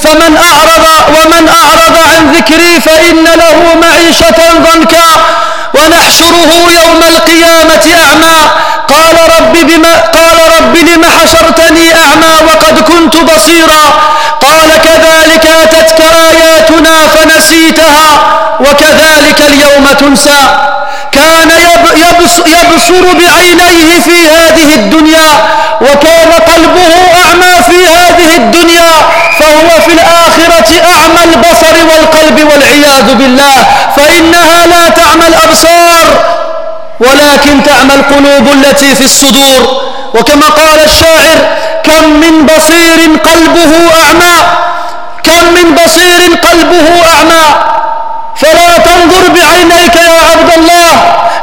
فمن أعرض ومن أعرض عن ذكري فإن له معيشة ضنكا. ونحشره يوم القيامة أعمى. قال رب بما قال رب لم حشرتني أعمى وقد كنت بصيرا؟ قال كذلك أتتك آياتنا فنسيتها وكذلك اليوم تنسى. كان يبصر بعينيه في هذه الدنيا وكان قلبه أعمى في هذه الدنيا فهو في الآخرة أعمى البصر والقلب والعياذ بالله فإنها لا تعمى الأبصار. ولكن تعمى القلوب التي في الصدور. وكما قال الشاعر كم من بصير قلبه أعمى كم من بصير قلبه أعمى. فلا تنظر بعينيك يا عبد الله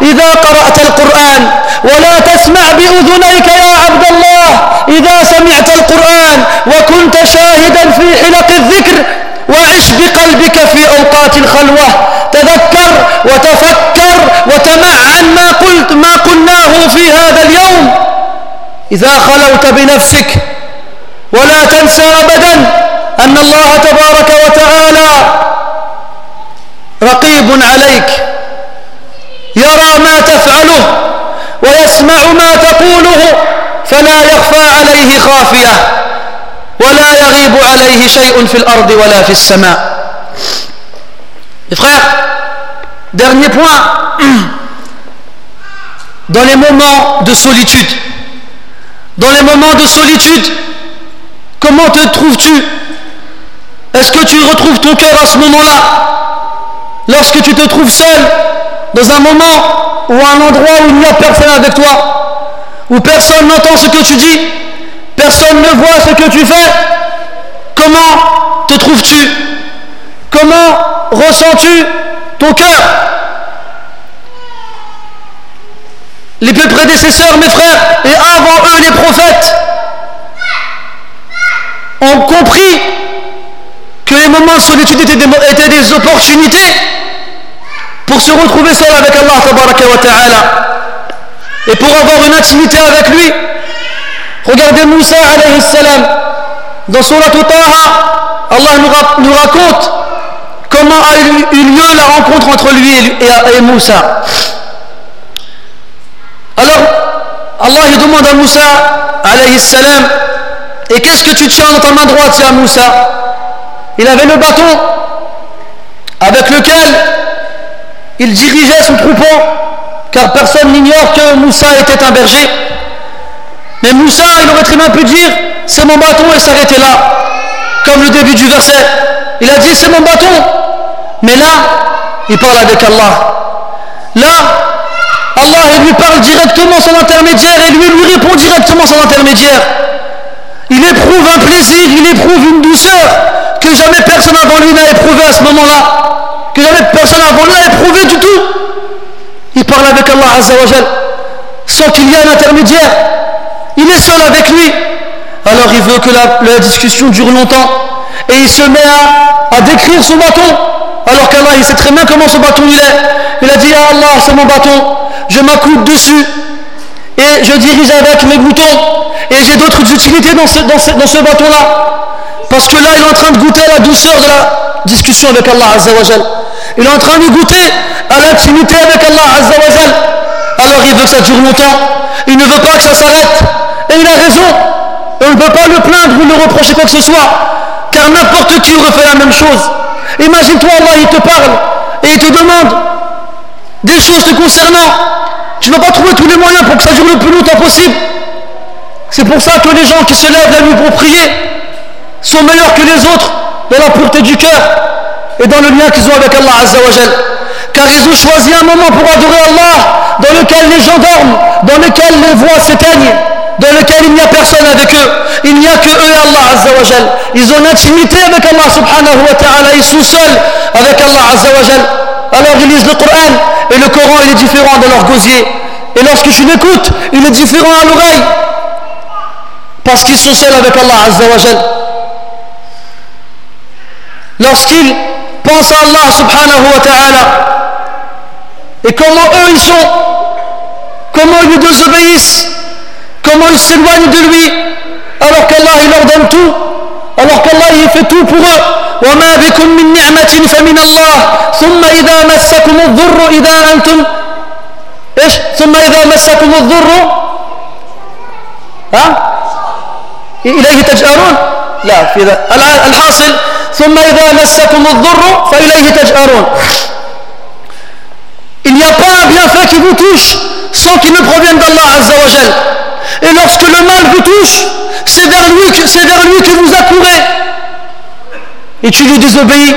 إذا قرأت القرآن ولا تسمع بأذنيك يا عبد الله إذا سمعت القرآن. وكنت شاهدا في حلق الذكر وعش بقلبك في أوقات الخلوة. تذكر وتفكر وتمعن ما قلت ما قلناه في هذا اليوم. إذا خلوت بنفسك ولا تنسى أبدا أن الله تبارك وتعالى رقيب عليك. يرى ما تفعله ويسمع ما تقوله فلا يخفى عليه خافية. ولا يغيب عليه شيء في الأرض ولا في السماء Mes frères, dernier point, dans les moments de solitude, dans les moments de solitude, comment te trouves-tu Est-ce que tu retrouves ton cœur à ce moment-là Lorsque tu te trouves seul, dans un moment ou un endroit où il n'y a personne avec toi, où personne n'entend ce que tu dis, personne ne voit ce que tu fais, comment te trouves-tu? Comment ressens-tu ton cœur? Les plus prédécesseurs, mes frères, et avant eux les prophètes, ont compris que les moments de solitude étaient des, opportunités pour se retrouver seul avec Allah et pour avoir une intimité avec lui. Regardez Moussa alayhi salam dans Surah Taha, Allah nous raconte comment a eu lieu la rencontre entre lui et, Moussa. Alors, Allah il demande à Moussa, alayhi salam, et qu'est-ce que tu tiens dans ta main droite, ya Moussa? Il avait le bâton avec lequel il dirigeait son troupeau, car personne n'ignore que Moussa était un berger. Mais Moussa, il aurait très bien pu dire, c'est mon bâton et s'arrêter là, comme le début du verset. Il a dit, c'est mon bâton, mais là, il parle avec Allah. Là, Allah il lui parle directement son intermédiaire et lui lui répond directement son intermédiaire. Il éprouve un plaisir, il éprouve une douceur que jamais personne avant lui n'a éprouvé à ce moment-là. Que jamais personne avant lui n'a éprouvé du tout. Il parle avec Allah Azzawajal sans qu'il y ait un intermédiaire. Il est seul avec lui. Alors il veut que la, discussion dure longtemps. Et il se met à décrire son bâton. Alors qu'Allah, il sait très bien comment ce bâton il est. Il a dit, ah Allah, c'est mon bâton. Je m'accoude dessus. Et je dirige avec mes boutons. Et j'ai d'autres utilités dans ce, bâton-là. Parce que là, il est en train de goûter à la douceur de la discussion avec Allah Azzawajal. Il est en train de goûter à l'intimité avec Allah Azzawajal. Alors il veut que ça dure longtemps. Il ne veut pas que ça s'arrête. Et il a raison. on ne peut pas le plaindre ou le reprocher quoi que ce soit. Car n'importe qui aurait fait la même chose. Imagine-toi, Allah, il te parle et il te demande des choses te concernant. Tu ne vas pas trouver tous les moyens pour que ça dure le plus longtemps possible. C'est pour ça que les gens qui se lèvent la nuit pour prier sont meilleurs que les autres dans la pureté du cœur et dans le lien qu'ils ont avec Allah Azzawajal. Car ils ont choisi un moment pour adorer Allah dans lequel les gens dorment, dans lequel les voix s'éteignent dans lequel il n'y a personne avec eux. Il n'y a que eux et Allah Azzawajal. Ils ont une intimité avec Allah subhanahu wa ta'ala. Ils sont seuls avec Allah Azzawajal. Alors ils lisent le Coran et le Coran il est différent de leur gosier. Et lorsque tu l'écoutes, il est différent à l'oreille. Parce qu'ils sont seuls avec Allah Azzawajal. Lorsqu'ils pensent à Allah subhanahu wa ta'ala et comment eux ils sont, comment ils lui désobéissent, Comment ils s'éloignent de lui alors qu'Allah il leur donne tout alors qu'Allah il fait tout pour eux وما بكم من نعمة فمن الله ثم إذا مسكم الضر إذا أنتم إيش ثم إذا مسكم الضر ها إليه تجأرون لا في ذا الحاصل ثم إذا مسكم الضر فإليه تجأرون Il n'y a pas un bienfait qui vous touche sans qu'il ne provienne d'Allah Azza wa Jal. Et lorsque le mal vous touche, c'est vers lui que, c'est vous accourez. Et tu lui désobéis.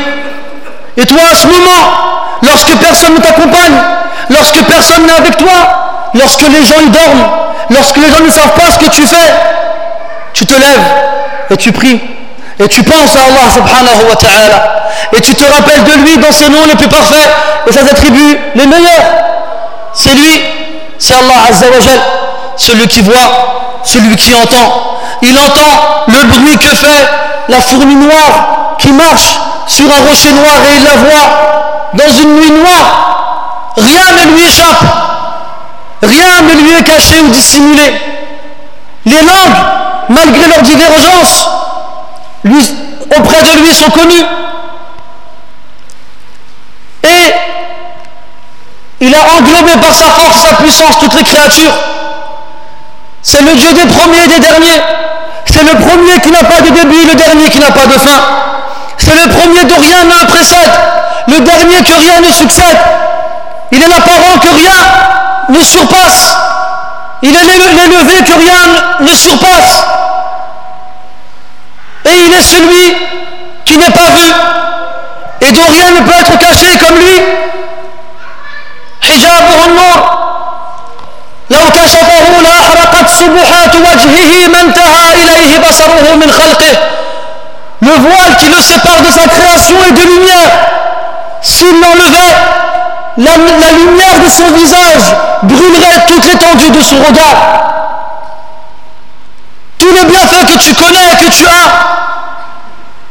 Et toi, à ce moment, lorsque personne ne t'accompagne, lorsque personne n'est avec toi, lorsque les gens y dorment, lorsque les gens ne savent pas ce que tu fais, tu te lèves et tu pries. Et tu penses à Allah subhanahu wa ta'ala. Et tu te rappelles de lui dans ses noms les plus parfaits et ses attributs les meilleurs. C'est lui, c'est Allah azza wa celui qui voit, celui qui entend. Il entend le bruit que fait la fourmi noire qui marche sur un rocher noir et il la voit dans une nuit noire. Rien ne lui échappe. Rien ne lui est caché ou dissimulé. Les langues, malgré leurs divergences, auprès de lui sont connues. Et il a englobé par sa force, sa puissance toutes les créatures. C'est le Dieu des premiers et des derniers. C'est le premier qui n'a pas de début, le dernier qui n'a pas de fin. C'est le premier dont rien ne précède, le dernier que rien ne succède. Il est l'apparent que rien ne surpasse. Il est l'élevé que rien ne surpasse. Et il est celui qui n'est pas vu et dont rien ne peut être caché comme lui. حجابه النور لو كشفه لأحرقت سبحات وجهه ما انتهى إليه بصره من خلقه le voile qui le sépare de sa création et de lumière s'il l'enlevait la, la lumière de son visage brûlerait toute l'étendue de son regard tous les bienfaits que tu connais et que tu as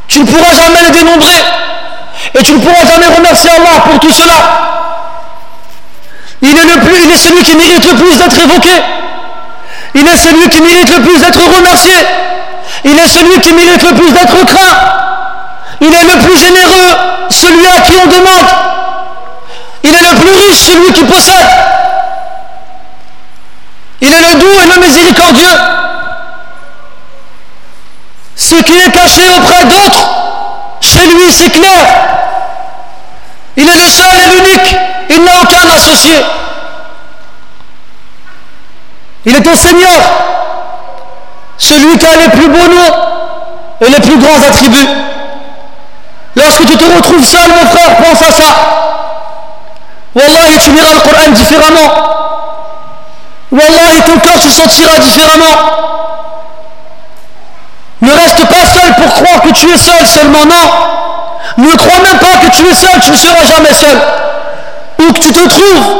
tu ne pourras jamais les dénombrer et tu ne pourras jamais remercier Allah pour tout cela il est, le plus, il est celui qui mérite le plus d'être évoqué. Il est celui qui mérite le plus d'être remercié. Il est celui qui mérite le plus d'être craint. Il est le plus généreux, celui à qui on demande. Il est le plus riche, celui qui possède. Il est le doux et le miséricordieux. Ce qui est caché auprès d'autres, chez lui c'est clair. Il est le seul et l'unique. Il n'a aucun associé. Il est ton Seigneur, celui qui a les plus beaux noms et les plus grands attributs. Lorsque tu te retrouves seul, mon frère, pense à ça. Wallahi, tu liras le Coran différemment. Wallahi, ton cœur se sentira différemment. Ne reste pas seul pour croire que tu es seul seulement, non. Ne crois même pas que tu es seul, tu ne seras jamais seul. Où que tu te trouves,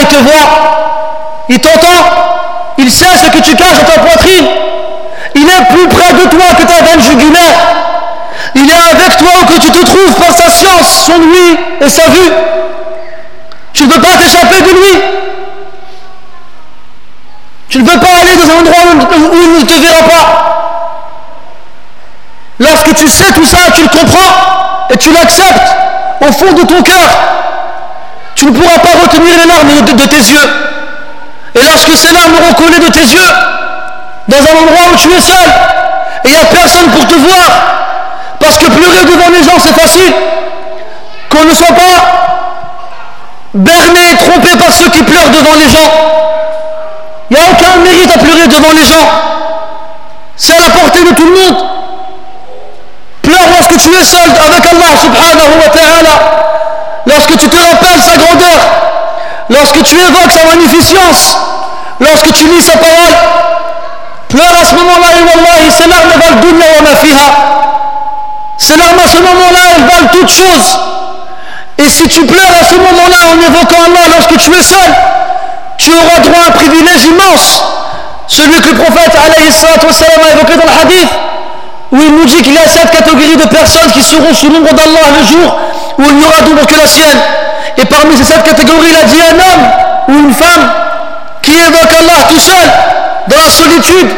il te voit, il t'entend, il sait ce que tu caches dans ta poitrine. Il est plus près de toi que ta veine jugulaire. Il est avec toi où que tu te trouves par sa science, son lui et sa vue. Tu ne peux pas t'échapper de lui. Tu ne peux pas aller dans un endroit où il ne te verra pas. Lorsque tu sais tout ça, tu le comprends et tu l'acceptes au fond de ton cœur, tu ne pourras pas retenir les larmes de, tes yeux. Et lorsque ces larmes collé de tes yeux, dans un endroit où tu es seul, et il n'y a personne pour te voir, parce que pleurer devant les gens c'est facile, qu'on ne soit pas berné et trompé par ceux qui pleurent devant les gens. Il n'y a aucun mérite à pleurer devant les gens. C'est à la portée de tout le monde. Pleure lorsque tu es seul avec Allah subhanahu wa ta'ala. Lorsque tu te rappelles sa grandeur. Lorsque tu évoques sa magnificence. Lorsque tu lis sa parole. Pleure à ce moment-là et wallahi, ces larmes valent dunya wa ma fiha. Ces larmes à ce moment-là, elles valent toutes choses. Et si tu pleures à ce moment-là en évoquant Allah lorsque tu es seul, tu auras droit à un privilège immense. Celui que le prophète alayhi a évoqué dans le hadith où il nous dit qu'il y a cette catégorie de personnes qui seront sous l'ombre d'Allah le jour où il n'y aura d'ombre que la sienne. Et parmi ces sept catégories, il a dit un homme ou une femme qui évoque Allah tout seul, dans la solitude,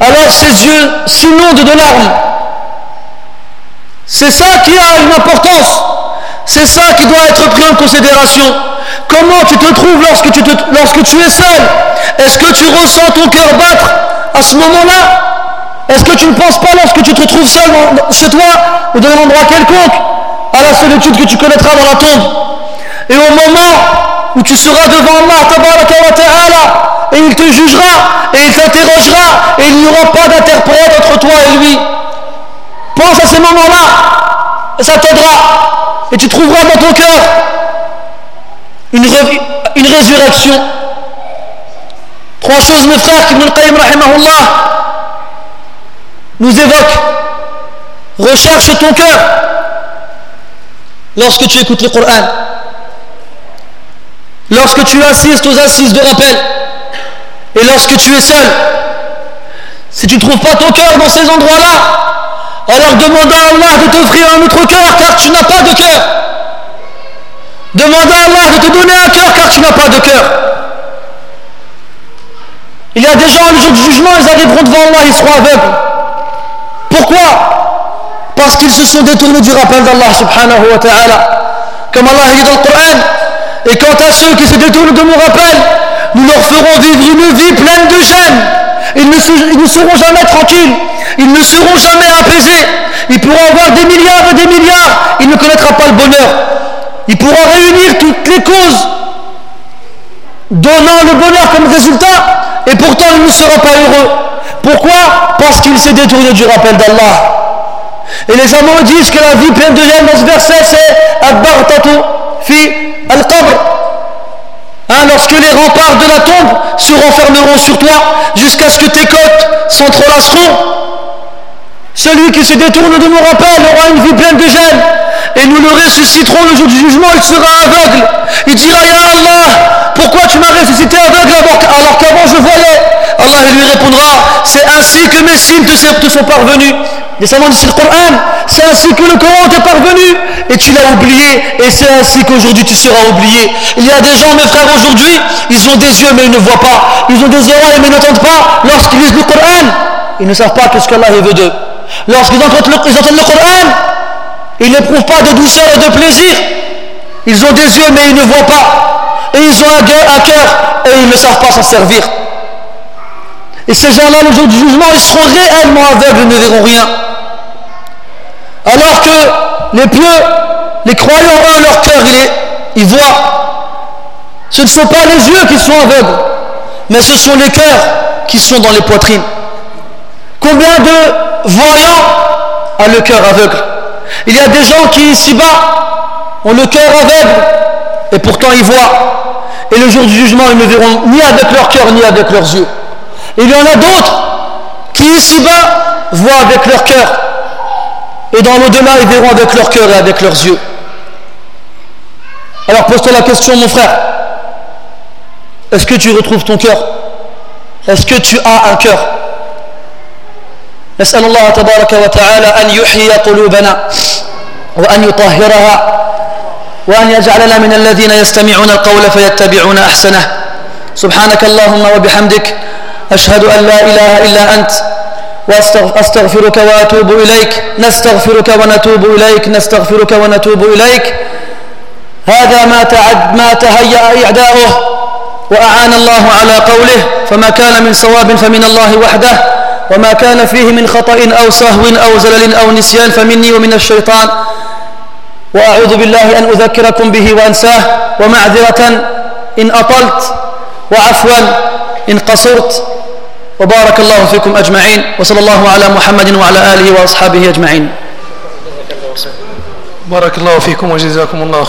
alors ses yeux s'inondent de larmes. C'est ça qui a une importance. C'est ça qui doit être pris en considération. Comment tu te trouves lorsque tu, lorsque tu es seul? Est-ce que tu ressens ton cœur battre à ce moment-là? Est-ce que tu ne penses pas lorsque tu te retrouves seul chez toi ou dans un endroit quelconque à la solitude que tu connaîtras dans la tombe Et au moment où tu seras devant Allah et il te jugera et il t'interrogera et il n'y aura pas d'interprète entre toi et lui. Pense à ces moments-là et ça t'aidera et tu trouveras dans ton cœur une, une résurrection. Trois choses mes frères qu'Ibn al-Qayyim nous évoque. Recherche ton cœur lorsque tu écoutes le Coran. Lorsque tu assistes aux assises de rappel. Et lorsque tu es seul. Si tu ne trouves pas ton cœur dans ces endroits-là, alors demande à Allah de t'offrir un autre cœur car tu n'as pas de cœur. Demande à Allah de te donner un cœur car tu n'as pas de cœur. Il y a des gens, le jour du jugement, ils arriveront devant Allah, ils seront aveugles. Parce qu'ils se sont détournés du rappel d'Allah subhanahu wa ta'ala. Comme Allah dit dans le Coran, et quant à ceux qui se détournent de mon rappel, nous leur ferons vivre une vie pleine de gêne. Ils ne, ils seront jamais tranquilles. Ils ne seront jamais apaisés. Ils pourront avoir des milliards et des milliards. Il ne connaîtra pas le bonheur. Il pourra réunir toutes les causes donnant le bonheur comme résultat et pourtant il ne sera pas heureux. Pourquoi? Parce qu'il s'est détourné du rappel d'Allah. Et les amants disent que la vie pleine de gêne dans ce verset c'est Abbartatu fi al-qabr. Hein, lorsque les remparts de la tombe se renfermeront sur toi jusqu'à ce que tes côtes s'entrelaceront, celui qui se détourne de mon rappel aura une vie pleine de gêne. Et nous le ressusciterons le jour du jugement, il sera aveugle. Il dira, Ya Allah, pourquoi tu m'as ressuscité aveugle alors qu'avant je voyais? Allah lui répondra, c'est ainsi que mes signes te sont parvenus. Descendant du Coran, c'est ainsi que le Coran t'est parvenu et tu l'as oublié et c'est ainsi qu'aujourd'hui tu seras oublié. Il y a des gens, mes frères, aujourd'hui, ils ont des yeux mais ils ne voient pas. Ils ont des oreilles mais ils n'entendent pas. Lorsqu'ils lisent le Coran, ils ne savent pas qu'est-ce qu'Allah veut d'eux. Lorsqu'ils le, entendent le Coran, ils n'éprouvent pas de douceur et de plaisir. Ils ont des yeux mais ils ne voient pas. Et ils ont un cœur et ils ne savent pas s'en servir. Et ces gens-là, le jour du jugement, ils seront réellement aveugles et ne verront rien. Alors que les pieux, les croyants, eux, leur cœur, ils voient. Ce ne sont pas les yeux qui sont aveugles, mais ce sont les cœurs qui sont dans les poitrines. Combien de voyants a le cœur aveugle? Il y a des gens qui, ici-bas, ont le cœur aveugle, et pourtant ils voient. Et le jour du jugement, ils ne verront ni avec leur cœur, ni avec leurs yeux. il y en a d'autres qui, ici-bas, voient avec leur cœur. Et dans l'au-delà, ils verront avec leur cœur et avec leurs yeux. Alors pose-toi la question, mon frère. Est-ce que tu retrouves ton cœur Est-ce que tu as un cœur نسأل الله تبارك وتعالى أن يحيي قلوبنا وأن يطهرها وأن يجعلنا من الذين يستمعون القول فيتبعون أحسنه سبحانك اللهم وبحمدك أشهد أن لا إله إلا أنت وأستغفرك وأتوب إليك نستغفرك ونتوب إليك نستغفرك ونتوب إليك. هذا ما تعد ما تهيأ إعداؤه وأعان الله على قوله فما كان من صواب فمن الله وحده وما كان فيه من خطأ أو سهو أو زلل أو نسيان فمني ومن الشيطان. وأعوذ بالله أن أذكركم به وأنساه ومعذرة إن أطلت وعفوا إن قصرت. وبارك الله فيكم أجمعين وصلى الله على محمد وعلى آله وأصحابه أجمعين. بارك الله فيكم وجزاكم الله خير.